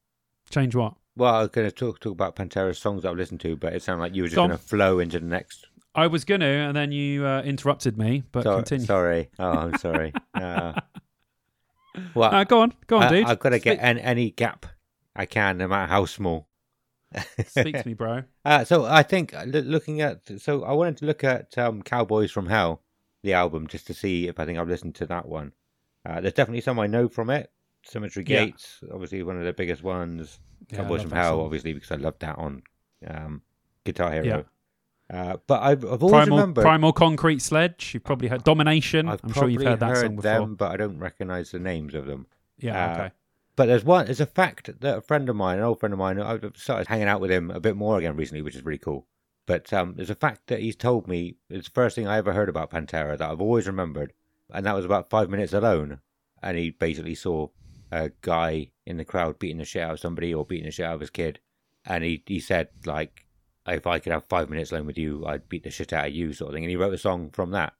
change what? Well, I was going to talk talk about Pantera's songs that I've listened to, but it sounded like you were just Go on. going to flow into the next. I was gonna, and then you uh, interrupted me. But So- continue. Sorry. Oh, I'm sorry. Uh, well, Uh, go on, go on, I, dude. I've got to get an, any gap I can, no matter how small. Speak to me, bro. Uh, so I think uh, loo- looking at so I wanted to look at um, Cowboys from Hell, the album, just to see if I think I've listened to that one. Uh, there's definitely some I know from it. Cemetery Yeah. Gates, obviously one of the biggest ones. Yeah, I Cowboys from Hell, obviously because I loved that on um, Guitar Hero. Yeah. Uh, but I've, I've always Primal, remembered. Primal Concrete Sledge. You've probably heard Domination. I've I'm sure you've heard that song before. them, but I don't recognize the names of them. Yeah, Uh, okay. But there's one. There's a fact that a friend of mine, an old friend of mine, I've started hanging out with him a bit more again recently, which is really cool. But um, there's a fact that he's told me. It's the first thing I ever heard about Pantera that I've always remembered, and that was about five minutes alone. And he basically saw a guy in the crowd beating the shit out of somebody or beating the shit out of his kid, and he he said like, if I could have five minutes alone with you, I'd beat the shit out of you, sort of thing. And he wrote a song from that.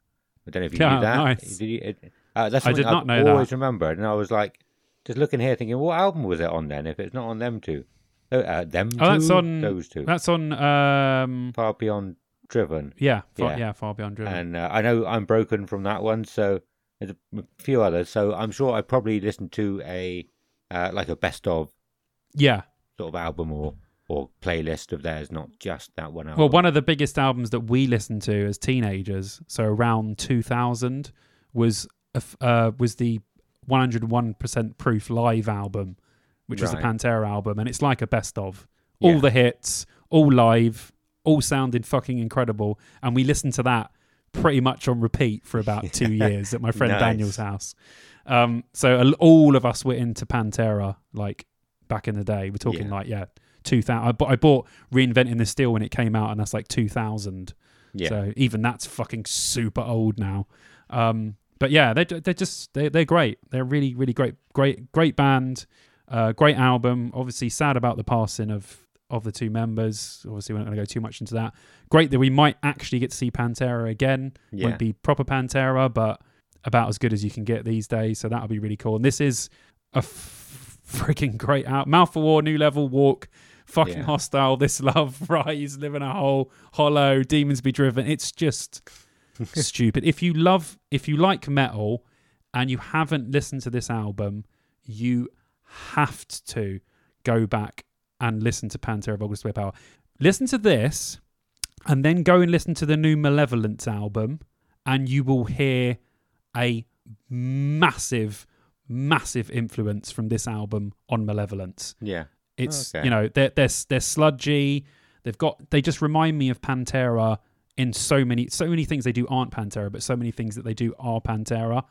I don't know if you Yeah, knew that. nice. Did you, it- uh, that's I did not I've know that. always remembered, and I was like, just looking here, thinking, what album was it on then? If it's not on them two, Uh, them Oh, that's on- those two. That's on. Um, Far beyond driven, yeah, far, Yeah. yeah. far beyond driven. and uh, I know I'm broken from that one. So there's a few others. So I'm sure I probably listened to a uh, like a best of yeah. sort of album or or playlist of theirs, not just that one album. Well, one of the biggest albums that we listened to as teenagers, so around 2000, was uh, was the 101% Proof live album, which was the Pantera album, and it's like a best of all Yeah. the hits, all live, all sounded fucking incredible, and we listened to that pretty much on repeat for about two years at my friend Nice. Daniel's house. Um, so all of us were into Pantera, like back in the day. We're talking Yeah. like yeah, 2000. I, bu- I bought Reinventing the Steel when it came out, and that's like 2000. yeah, So even that's fucking super old now. Um, but yeah, they they're just they they're great. They're really really great great great band. Uh, great album. Obviously, sad about the passing of of the two members. Obviously, we're not going to go too much into that. Great that we might actually get to see Pantera again. Yeah. Won't be proper Pantera, but about as good as you can get these days. So that'll be really cool. And this is a f- freaking great out. Mouth for War, New Level, Walk, fucking Yeah. hostile. This love, rise, live in a hole, hollow, demons be driven. It's just stupid. If you love, if you like metal, and you haven't listened to this album, you have to go back and listen to Pantera of Power. Listen to this, and then go and listen to the new Malevolence album, and you will hear a massive, massive influence from this album on Malevolence. Yeah. It's oh, Okay. you know they're they're they're sludgy. They've got they just remind me of Pantera in so many so many things they do aren't Pantera, but so many things that they do are Pantera.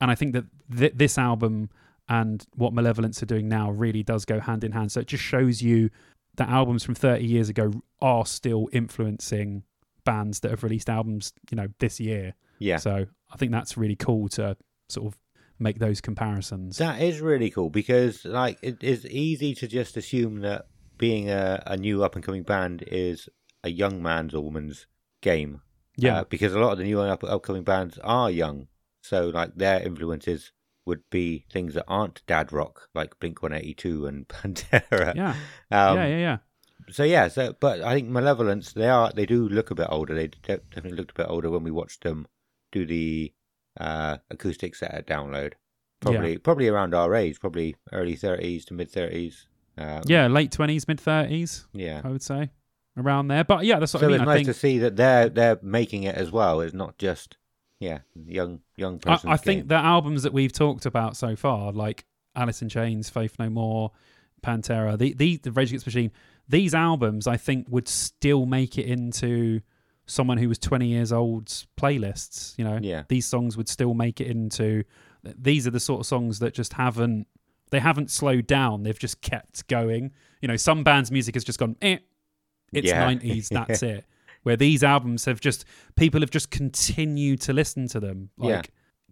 And I think that th- this album and what Malevolence are doing now really does go hand in hand. So it just shows you that albums from 30 years ago are still influencing bands that have released albums, you know, this year. Yeah. So I think that's really cool to sort of make those comparisons. That is really cool because, like, it is easy to just assume that being a, a new up and coming band is a young man's or woman's game. yeah. Uh, because a lot of the new up upcoming bands are young, so like their influences would be things that aren't dad rock, like Blink One Eighty Two and Pantera. yeah. Um, yeah. Yeah. Yeah. So yeah, so but I think Malevolence they are they do look a bit older. They definitely looked a bit older when we watched them do the uh, acoustic set at Download. Probably probably around our age, probably early thirties to mid thirties. Um, Yeah. Late 20s, mid 30s. yeah. I would say around there. But yeah, that's what So I mean. it's I nice think to see that they're they're making it as well. It's not just yeah young young I, I think the albums that we've talked about so far, like Alice in Chains, Faith No More, Pantera, the the, the Rage Against Machine, these albums I think would still make it into someone who was 20 years old's playlists. You know, Yeah. these songs would still make it into. These are the sort of songs that just haven't they haven't slowed down. They've just kept going. You know, some bands' music has just gone. Eh, it's Yeah. 90s. That's it. Where these albums have just people have just continued to listen to them. Like Yeah.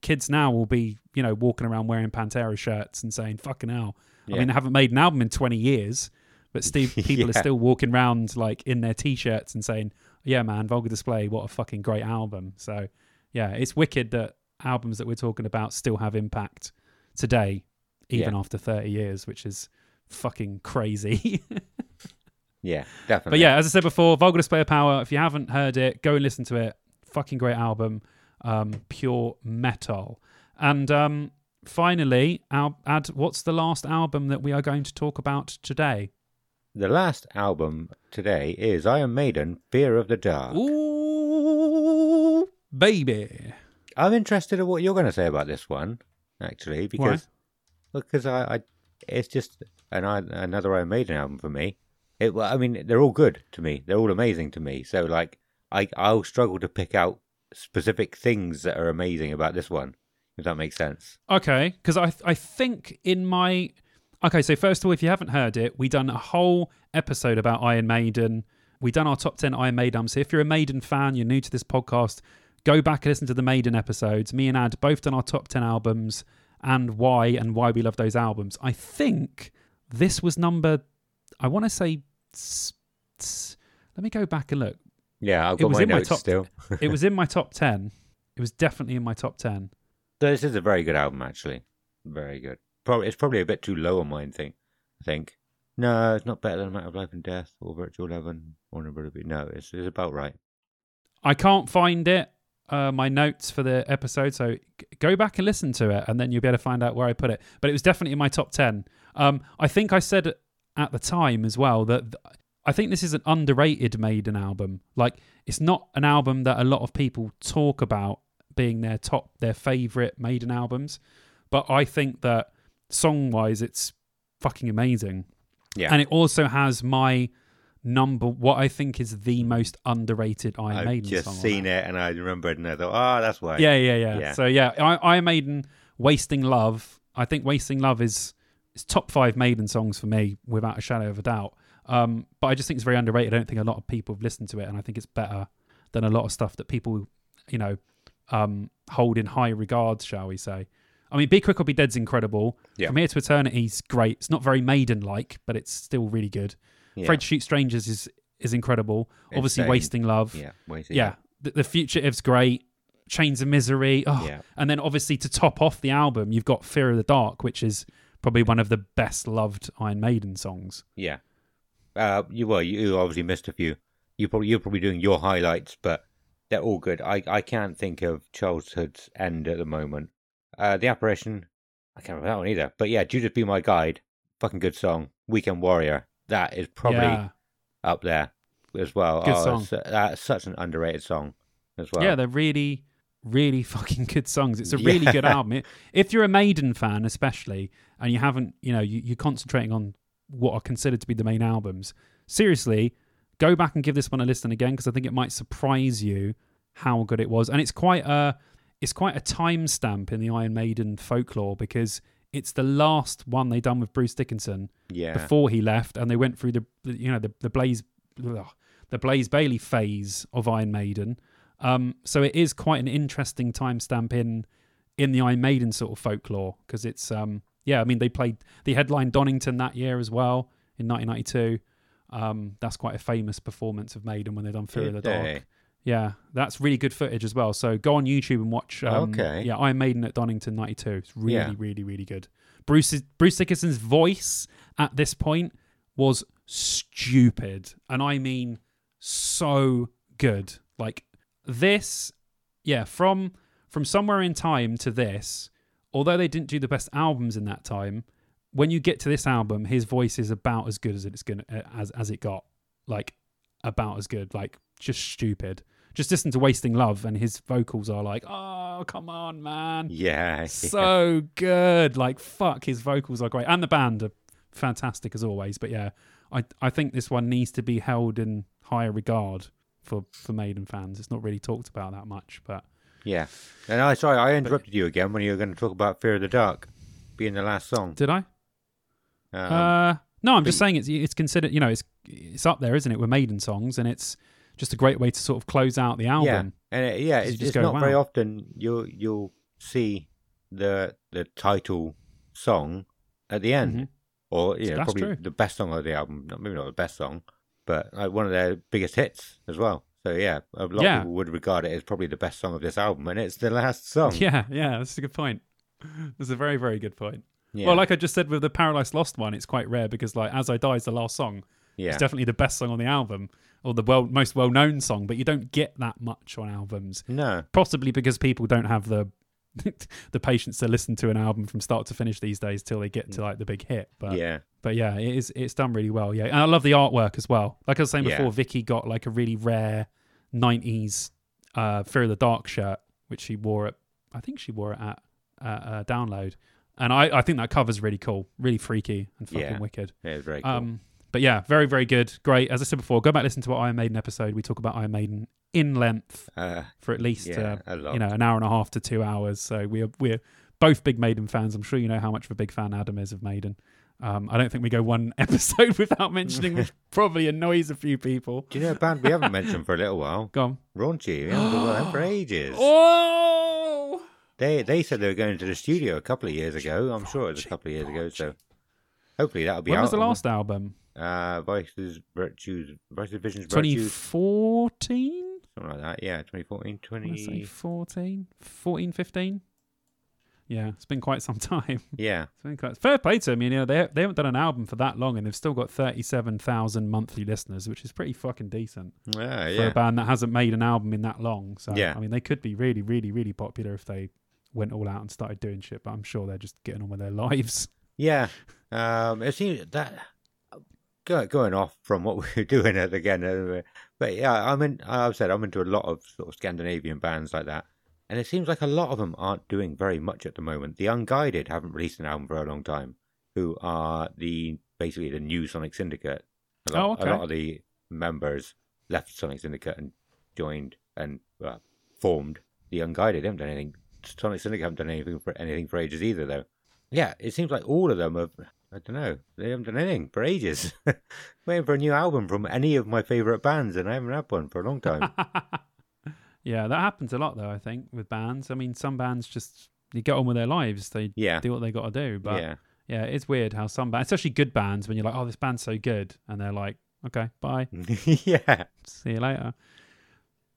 kids now will be, you know, walking around wearing Pantera shirts and saying "fucking hell." I mean, they haven't made an album in 20 years, but Steve, people are still walking around like in their t-shirts and saying, "Yeah, man, Vulgar Display, what a fucking great album." So, yeah, it's wicked that albums that we're talking about still have impact today, even Yeah. after 30 years, which is fucking crazy. yeah definitely. But yeah, as I said before, Vulgar Display of Power. If you haven't heard it, go and listen to it. Fucking great album, um, pure metal. And um, finally, our, Ad, what's the last album that we are going to talk about today? the last album today is Iron Maiden, Fear of the Dark. Ooh, baby. I'm interested in what you're going to say about this one, actually, because because I, I it's just an I- another Iron Maiden album for me. It, I mean, they're all good to me. They're all amazing to me. So like, I I'll struggle to pick out specific things that are amazing about this one. If that makes sense. Okay, because I I think in my okay. So first of all, if you haven't heard it, we done a whole episode about Iron Maiden. We done our top ten Iron Maiden. So if you're a Maiden fan, you're new to this podcast, go back and listen to the Maiden episodes. Me and Ad both done our top ten albums and why and why we love those albums. I think this was number. I want to say. Let me go back and look. Yeah, I've It got was my in my notes top- still. It was in my top ten. It was definitely in my top ten. So this is a very good album, actually. Very good. Probably it's probably a bit too low on mine. Think, I think. No, it's not better than Matter of Life and Death or Virtual Eleven or Be. No, it's it's about right. I can't find it, uh, my notes for the episode. So go back and listen to it, and then you'll be able to find out where I put it. But it was definitely in my top 10. Um, I think I said at the time as well that I think this is an underrated Maiden album. Like, it's not an album that a lot of people talk about being their top, their favorite Maiden albums. But I think that song wise, it's fucking amazing. Yeah. And it also has my number, what I think is the most underrated Iron I've Maiden just song. on seen it and I remembered and I thought, oh, that's why. Yeah, yeah, yeah, Yeah. So yeah, I, Iron Maiden, "Wasting Love." I think "Wasting Love" is is top five Maiden songs for me, without a shadow of a doubt. Um, but I just think it's very underrated. I don't think a lot of people have listened to it, and I think it's better than a lot of stuff that people, you know, um, hold in high regards, shall we say? I mean, Be Quick or Be Dead's incredible. Yeah. From Here to Eternity's great. It's not very maiden-like, but it's still really good. Yeah. To Shoot Strangers is is incredible. Obviously. Wasting Love. Yeah. Waiting. Yeah. The, the Fugitive great. Chains of Misery. Oh, Yeah. and then obviously to top off the album, you've got Fear of the Dark, which is probably one of the best loved Iron Maiden songs. Yeah. Uh, you well, you obviously missed a few. You probably you're probably doing your highlights, but they're all good. I I can't think of childhood's end at the moment. Uh, the apparition, I can't remember that one either. But yeah, Judas Be My Guide, fucking good song. Weekend Warrior, that is probably yeah. up there as well. Good oh, song. that's such an underrated song as well. yeah, they're really, really fucking good songs. It's a really good album. It- If you're a Maiden fan, especially, and you haven't, you know, you, you're concentrating on what are considered to be the main albums, seriously, go back and give this one a listen again because I think it might surprise you how good it was. And it's quite a, it's quite a timestamp in the Iron Maiden folklore because it's the last one they done with Bruce Dickinson yeah, before he left, and they went through the, the you know the the Blaze ugh, the Blaze Bayley phase of Iron Maiden. Um, so it is quite an interesting timestamp in in the Iron Maiden sort of folklore because it's um yeah I mean they played the headline Donington that year as well in 1992. Um, that's quite a famous performance of Maiden when they done Fear of the Dark. they? Yeah, that's really good footage as well. So go on YouTube and watch. Um, Okay. Yeah, Iron Maiden at Donington '92. It's really, Yeah. really, really good. Bruce's Bruce Dickinson's voice at this point was stupid, and I mean so good. Like this, yeah. From from somewhere in time to this, although they didn't do the best albums in that time, when you get to this album, his voice is about as good as it's gonna uh, as as it got. Like about as good. Like just stupid. Just listen to Wasting Love, and his vocals are like, oh come on, man yeah, so good. Like fuck, his vocals are great, and the band are fantastic as always. But yeah, I I think this one needs to be held in higher regard for for Maiden fans. It's not really talked about that much, but yeah. And I sorry, I interrupted you again when you were going to talk about Fear of the Dark being the last song. did I? Um, uh, no, I'm just saying it's it's considered. You know, it's it's up there, isn't it, with Maiden songs, and it's just a great way to sort of close out the album. Yeah, and it, yeah, it's, just it's go, not very often you'll you'll see the the title song at the end, Mhm. or yeah, probably true. the best song of the album. Maybe not the best song, but like one of their biggest hits as well. So yeah, a lot Yeah. of people would regard it as probably the best song of this album, and it's the last song. Yeah, yeah, that's a good point. That's a very, very good point. yeah, Well, like I just said with the Paradise Lost one, it's quite rare because like As I Die is the last song. yeah, It's definitely the best song on the album or the well most well known song, but you don't get that much on albums. no, Possibly because people don't have the the patience to listen to an album from start to finish these days till they get to like the big hit. But yeah, but yeah, it is it's done really well. Yeah. And I love the artwork as well. Like I was saying Yeah. before, Vicky got like a really rare nineties uh Fear of the Dark shirt, which she wore at I think she wore it at uh, uh, download. And I, I think that cover's really cool, really freaky and fucking Yeah. wicked. yeah, it's very cool. Um, but yeah, very, very good. Great. As I said before, go back listen to our Iron Maiden episode. We talk about Iron Maiden in length uh, for at least yeah, uh, you know an hour and a half to two hours. So we're we're both big Maiden fans. I'm sure you know how much of a big fan Adam is of Maiden. Um, I don't think we go one episode without mentioning, which probably annoys a few people. Do you know a band we haven't mentioned for a little while? Go on. Raunchy. We haven't for ages. Oh, They they said they were going to the studio a couple of years ago. I'm sure it was a couple of years ago. So hopefully that'll be when out. was the last album? Uh, Vices, Virtues, Vices, Visions, Virtues, 2014. something like that. Yeah, 2014, I wanna say 20. 14, 14, 15. Yeah, it's been quite some time. Yeah, It's been quite, fair play to them. You know, they they haven't done an album for that long, and they've still got thirty-seven thousand monthly listeners, which is pretty fucking decent yeah, yeah, for a band that hasn't made an album in that long. So, Yeah. I mean, they could be really, really, really popular if they went all out and started doing shit. But I'm sure they're just getting on with their lives. Yeah. Um, it seems that going off from what we were doing at again, uh, but yeah, I'm in. I've said I'm into a lot of sort of Scandinavian bands like that, and it seems like a lot of them aren't doing very much at the moment. The Unguided haven't released an album for a long time. Who are the basically the new Sonic Syndicate? A lot, Oh, okay. a lot of the members left Sonic Syndicate and joined and uh, formed the Unguided. They haven't done anything. Sonic Syndicate haven't done anything for anything for ages either, though. Yeah, it seems like all of them have. I don't know. They haven't done anything for ages. Waiting for a new album from any of my favourite bands, and I haven't had one for a long time. yeah, that happens a lot though. I think with bands. I mean, some bands just they get on with their lives. They Yeah. do what they got to do. But yeah. yeah. it's weird how some bands, especially good bands, when you're like, oh, this band's so good, and they're like, okay, bye, yeah. see you later.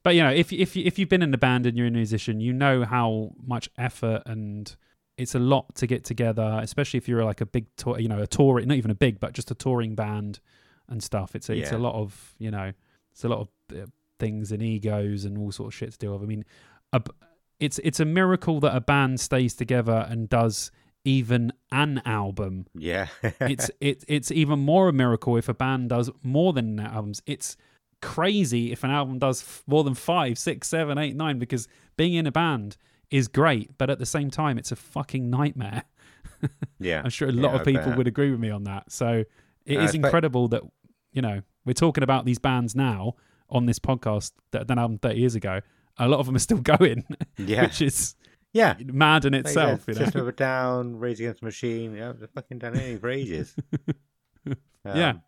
But you know, if if if you've been in a band and you're a musician, you know how much effort and it's a lot to get together, especially if you're like a big tour, you know, a tour, not even a big, but just a touring band and stuff. It's a, it's a lot of you know, it's a lot of uh, things and egos and all sort of shit to deal with. I mean, a it's it's a miracle that a band stays together and does even an album. Yeah. It's it it's even more a miracle if a band does more than albums. It's crazy if an album does more than five, six, seven, eight, nine. Because being in a band is great, but at the same time, it's a fucking nightmare. yeah. I'm sure a lot Yeah, of people would agree with me on that. So it Uh, is incredible that you know we're talking about these bands now on this podcast that done album 30 years ago. A lot of them are still going, Yeah. which is yeah. mad in itself. said, You know? System of a Down, Rage Against the Machine. Yeah, they've fucking done anything for ages. Yeah. Um,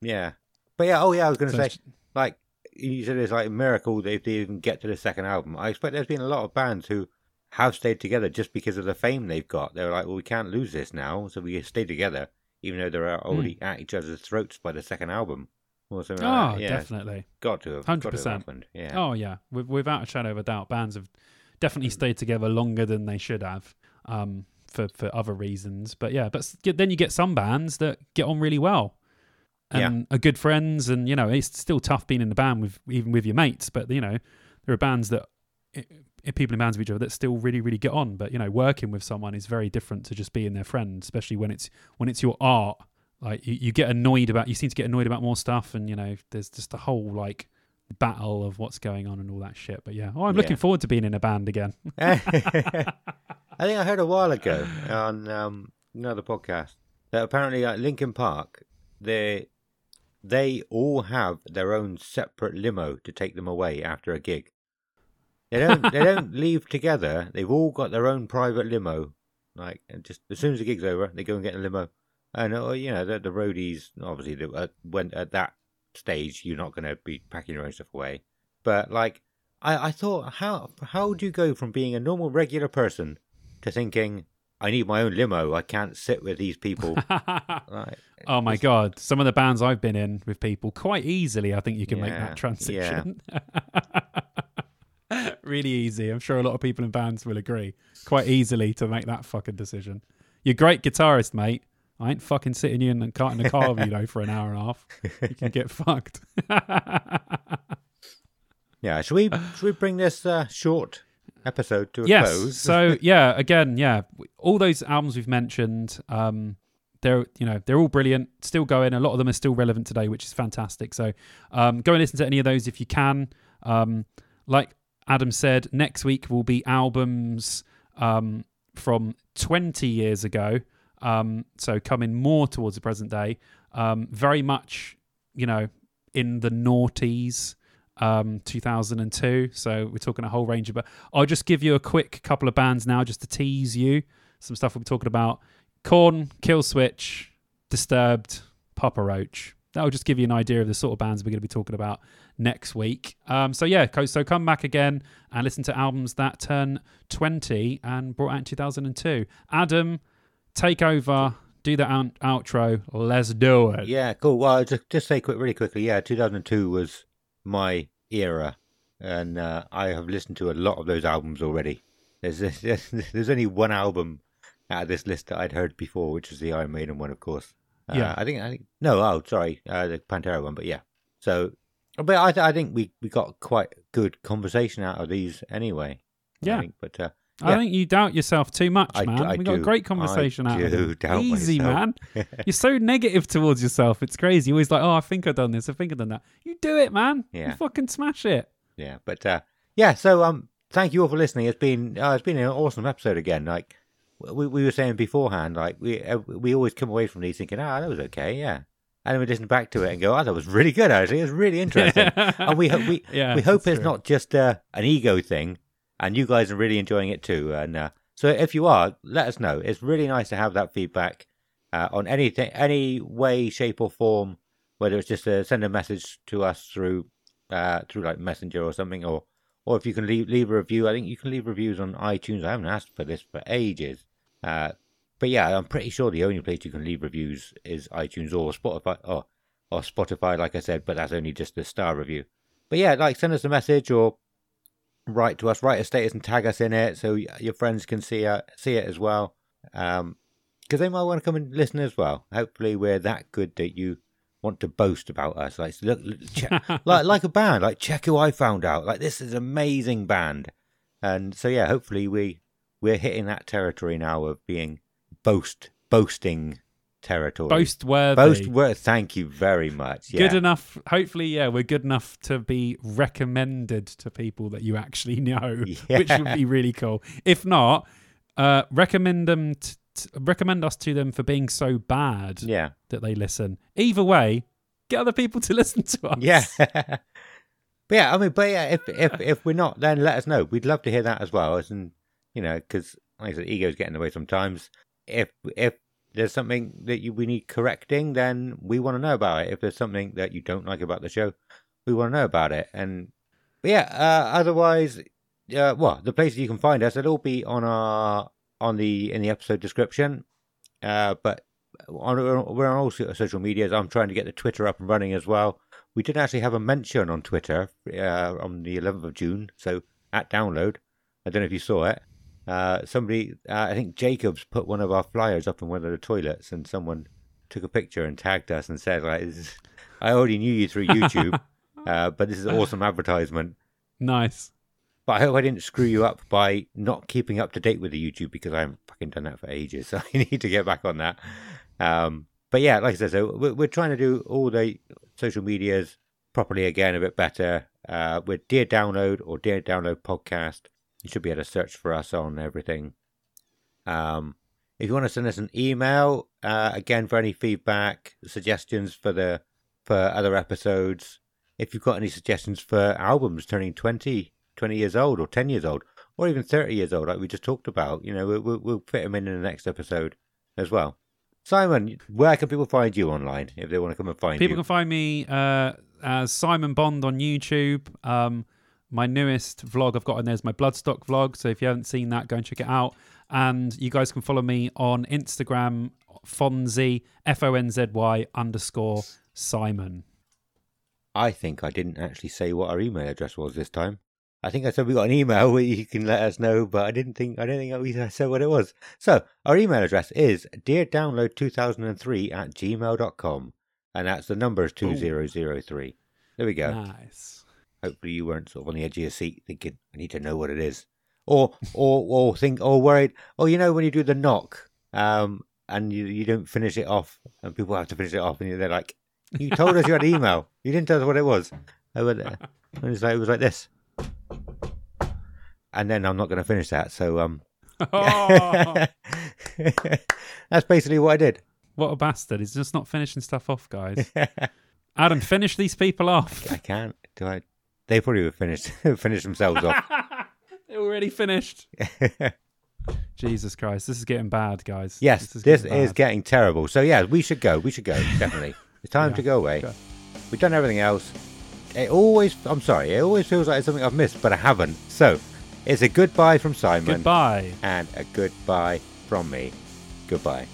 Yeah. But yeah, oh yeah, I was going to So say, like, you said it's like a miracle that if they even get to the second album. I expect there's been a lot of bands who have stayed together just because of the fame they've got. They're like, well, we can't lose this now, so we stay together, even though they're already hmm. at each other's throats by the second album. Or something oh, like. Yeah, definitely. got to have. got to have 100%. happened. Yeah. Oh yeah, With, without a shadow of a doubt, bands have definitely hmm. stayed together longer than they should have, um, for for other reasons. But yeah, but then you get some bands that get on really well, and are good friends, and you know it's still tough being in the band with even with your mates. But you know there are bands that i i- people in bands with each other that still really really get on. But you know working with someone is very different to just being their friend, especially when it's when it's your art. Like you, you get annoyed about you seem to get annoyed about more stuff, and you know there's just a whole like battle of what's going on and all that shit. But yeah, oh, I'm looking Yeah. forward to being in a band again. I think I heard a while ago on um, another podcast that apparently like Linkin Park, they they all have their own separate limo to take them away after a gig. They don't they don't leave together. They've all got their own private limo. Like just as soon as the gig's over, they go and get a limo. And uh, you know the, the roadies obviously the, uh, when at that stage you're not going to be packing your own stuff away. But like I, I thought, how how do you go from being a normal regular person to thinking I need my own limo? I can't sit with these people. like, oh my god, some of the bands I've been in with people quite easily. I think you can make that transition. really easy. I'm sure a lot of people in bands will agree. Quite easily to make that fucking decision. You're a great guitarist, mate. I ain't fucking sitting you in the car in the car with you though for an hour and a half. You can get fucked. Yeah, should we should we bring this uh, short episode to a yes. close? So yeah, again, yeah, all those albums we've mentioned, um, they're you know they're all brilliant, still going. A lot of them are still relevant today, which is fantastic. So um, go and listen to any of those if you can. Um, like Adam said, next week will be albums um, from 20 years ago. Um, so coming more towards the present day, um, very much you know in the noughties um 2002 so we're talking a whole range of but i'll just give you a quick couple of bands now just to tease you. Some stuff we'll be talking about. Korn kill switch disturbed papa roach. That'll just give you an idea of the sort of bands we're going to be talking about next week. Um so yeah so come back again and listen to albums that turn 20 and brought out in 2002 adam take over. Do the out- outro. Let's do it. Yeah, cool. Well, just just say quick, really quickly. Yeah, 2002 was my era, and uh, I have listened to a lot of those albums already. There's there's, there's only one album out of this list that I'd heard before, which was the Iron Maiden one, of course. Uh, Yeah. I think I think no, oh sorry, uh, the Pantera one, but yeah. So, but I th- I think we we got quite good conversation out of these anyway. Yeah. think, but uh, I Yeah. think you doubt yourself too much, I man. I we got a great conversation I out of do it. doubt Easy, myself. man. You're so negative towards yourself. It's crazy. You're always like, oh, I think I've done this. I think I've done that. You do it, man. You Yeah. fucking smash it. Yeah, but uh, yeah. So um, thank you all for listening. It's been uh, it's been an awesome episode again. Like we we were saying beforehand, like we uh, we always come away from these thinking, ah, that was okay, yeah, and then we listen back to it and go, oh, that was really good. Actually, it was really interesting. and we ho- we Yeah, we hope it's true. not just uh, an ego thing, and you guys are really enjoying it too. And uh, so if you are, let us know. It's really nice to have that feedback uh, on anything, any way, shape, or form. Whether it's just uh, send a message to us through uh, through like Messenger or something, or or if you can leave leave a review. I think you can leave reviews on iTunes. I haven't asked for this for ages. Uh, but yeah, I'm pretty sure the only place you can leave reviews is iTunes or Spotify. Or, or Spotify, like I said, but that's only just the star review. But yeah, like send us a message or write to us, write a status and tag us in it so your friends can see it, see it as well. Um, because they might want to come and listen as well. Hopefully, we're that good that you want to boast about us. Like, look, look check, like like a band. Like, check who I found out. Like, this is an amazing band. And so, yeah, hopefully we we're hitting that territory now of being boast boasting territory. Boast worthy. boast worth. Thank you very much. Yeah. Good enough. Hopefully, yeah, we're good enough to be recommended to people that you actually know, which would be really cool. If not, uh, recommend them. T- t- recommend us to them for being so bad Yeah. that they listen. Either way, get other people to listen to us. Yeah. but yeah, I mean, but yeah, if if if we're not, then let us know. We'd love to hear that as well. As in, you know, because like I said, egos get in the way sometimes. If if there's something that you we need correcting, then we want to know about it. If there's something that you don't like about the show, we want to know about it. And yeah, uh, otherwise, uh, well, the places you can find us, it'll be on our on the in the episode description. Uh, but on, we're on all social medias. I'm trying to get the Twitter up and running as well. We did actually have a mention on Twitter uh, on the 11th of June. So at download, I don't know if you saw it. Uh, somebody, uh, I think Jacobs put one of our flyers up in one of the toilets, and someone took a picture and tagged us and said, "Like, is, I already knew you through YouTube, uh, but this is awesome advertisement." Nice. But I hope I didn't screw you up by not keeping up to date with the YouTube because I haven't fucking done that for ages. So I need to get back on that. Um, but yeah, like I said, so we're, we're trying to do all the social medias properly again, a bit better. Uh, we're Dear Download or Dear Download Podcast. You should be able to search for us on everything. Um, if you want to send us an email, uh, again for any feedback, suggestions for the for other episodes, if you've got any suggestions for albums turning 20, 20 years old or 10 years old or even 30 years old like we just talked about you know we'll, we'll, we'll fit them in in the next episode as well simon where can people find you online if they want to come and find People you People can find me uh, as Simon Bond on YouTube. Um, my newest vlog I've got on there is my Bloodstock vlog. So if you haven't seen that, go and check it out. And you guys can follow me on Instagram, Fonzy, F O N Z Y underscore Simon. i think i didn't actually say what our email address was this time i think i said we got an email where you can let us know but i didn't think i don't think we said what it was so our email address is dear download 2003 at gmail.com and that's the number is 2003 there we go Nice. Hopefully you weren't sort of on the edge of your seat thinking i need to know what it is. Or or or think or worried oh you know when you do the knock um and you you don't finish it off and people have to finish it off and they're like you told us you had email. You didn't tell us what it was. I went, uh, and it was like it was like this. And then i'm not going to finish that so um Oh, that's basically what i did. What a bastard. He's just not finishing stuff off, guys. Adam, finish these people off. i can't. Do i they probably would finish finish themselves off They're already finished. Jesus Christ. This is getting bad, guys. Yes, this, is, bad. getting terrible. So yeah, we should go. We should go. Definitely, it's time Yeah, to go away. go. We've done everything else. It always, I'm sorry, it always feels like it's something I've missed, but I haven't. So it's a goodbye from Simon Goodbye. and a goodbye from me. Goodbye.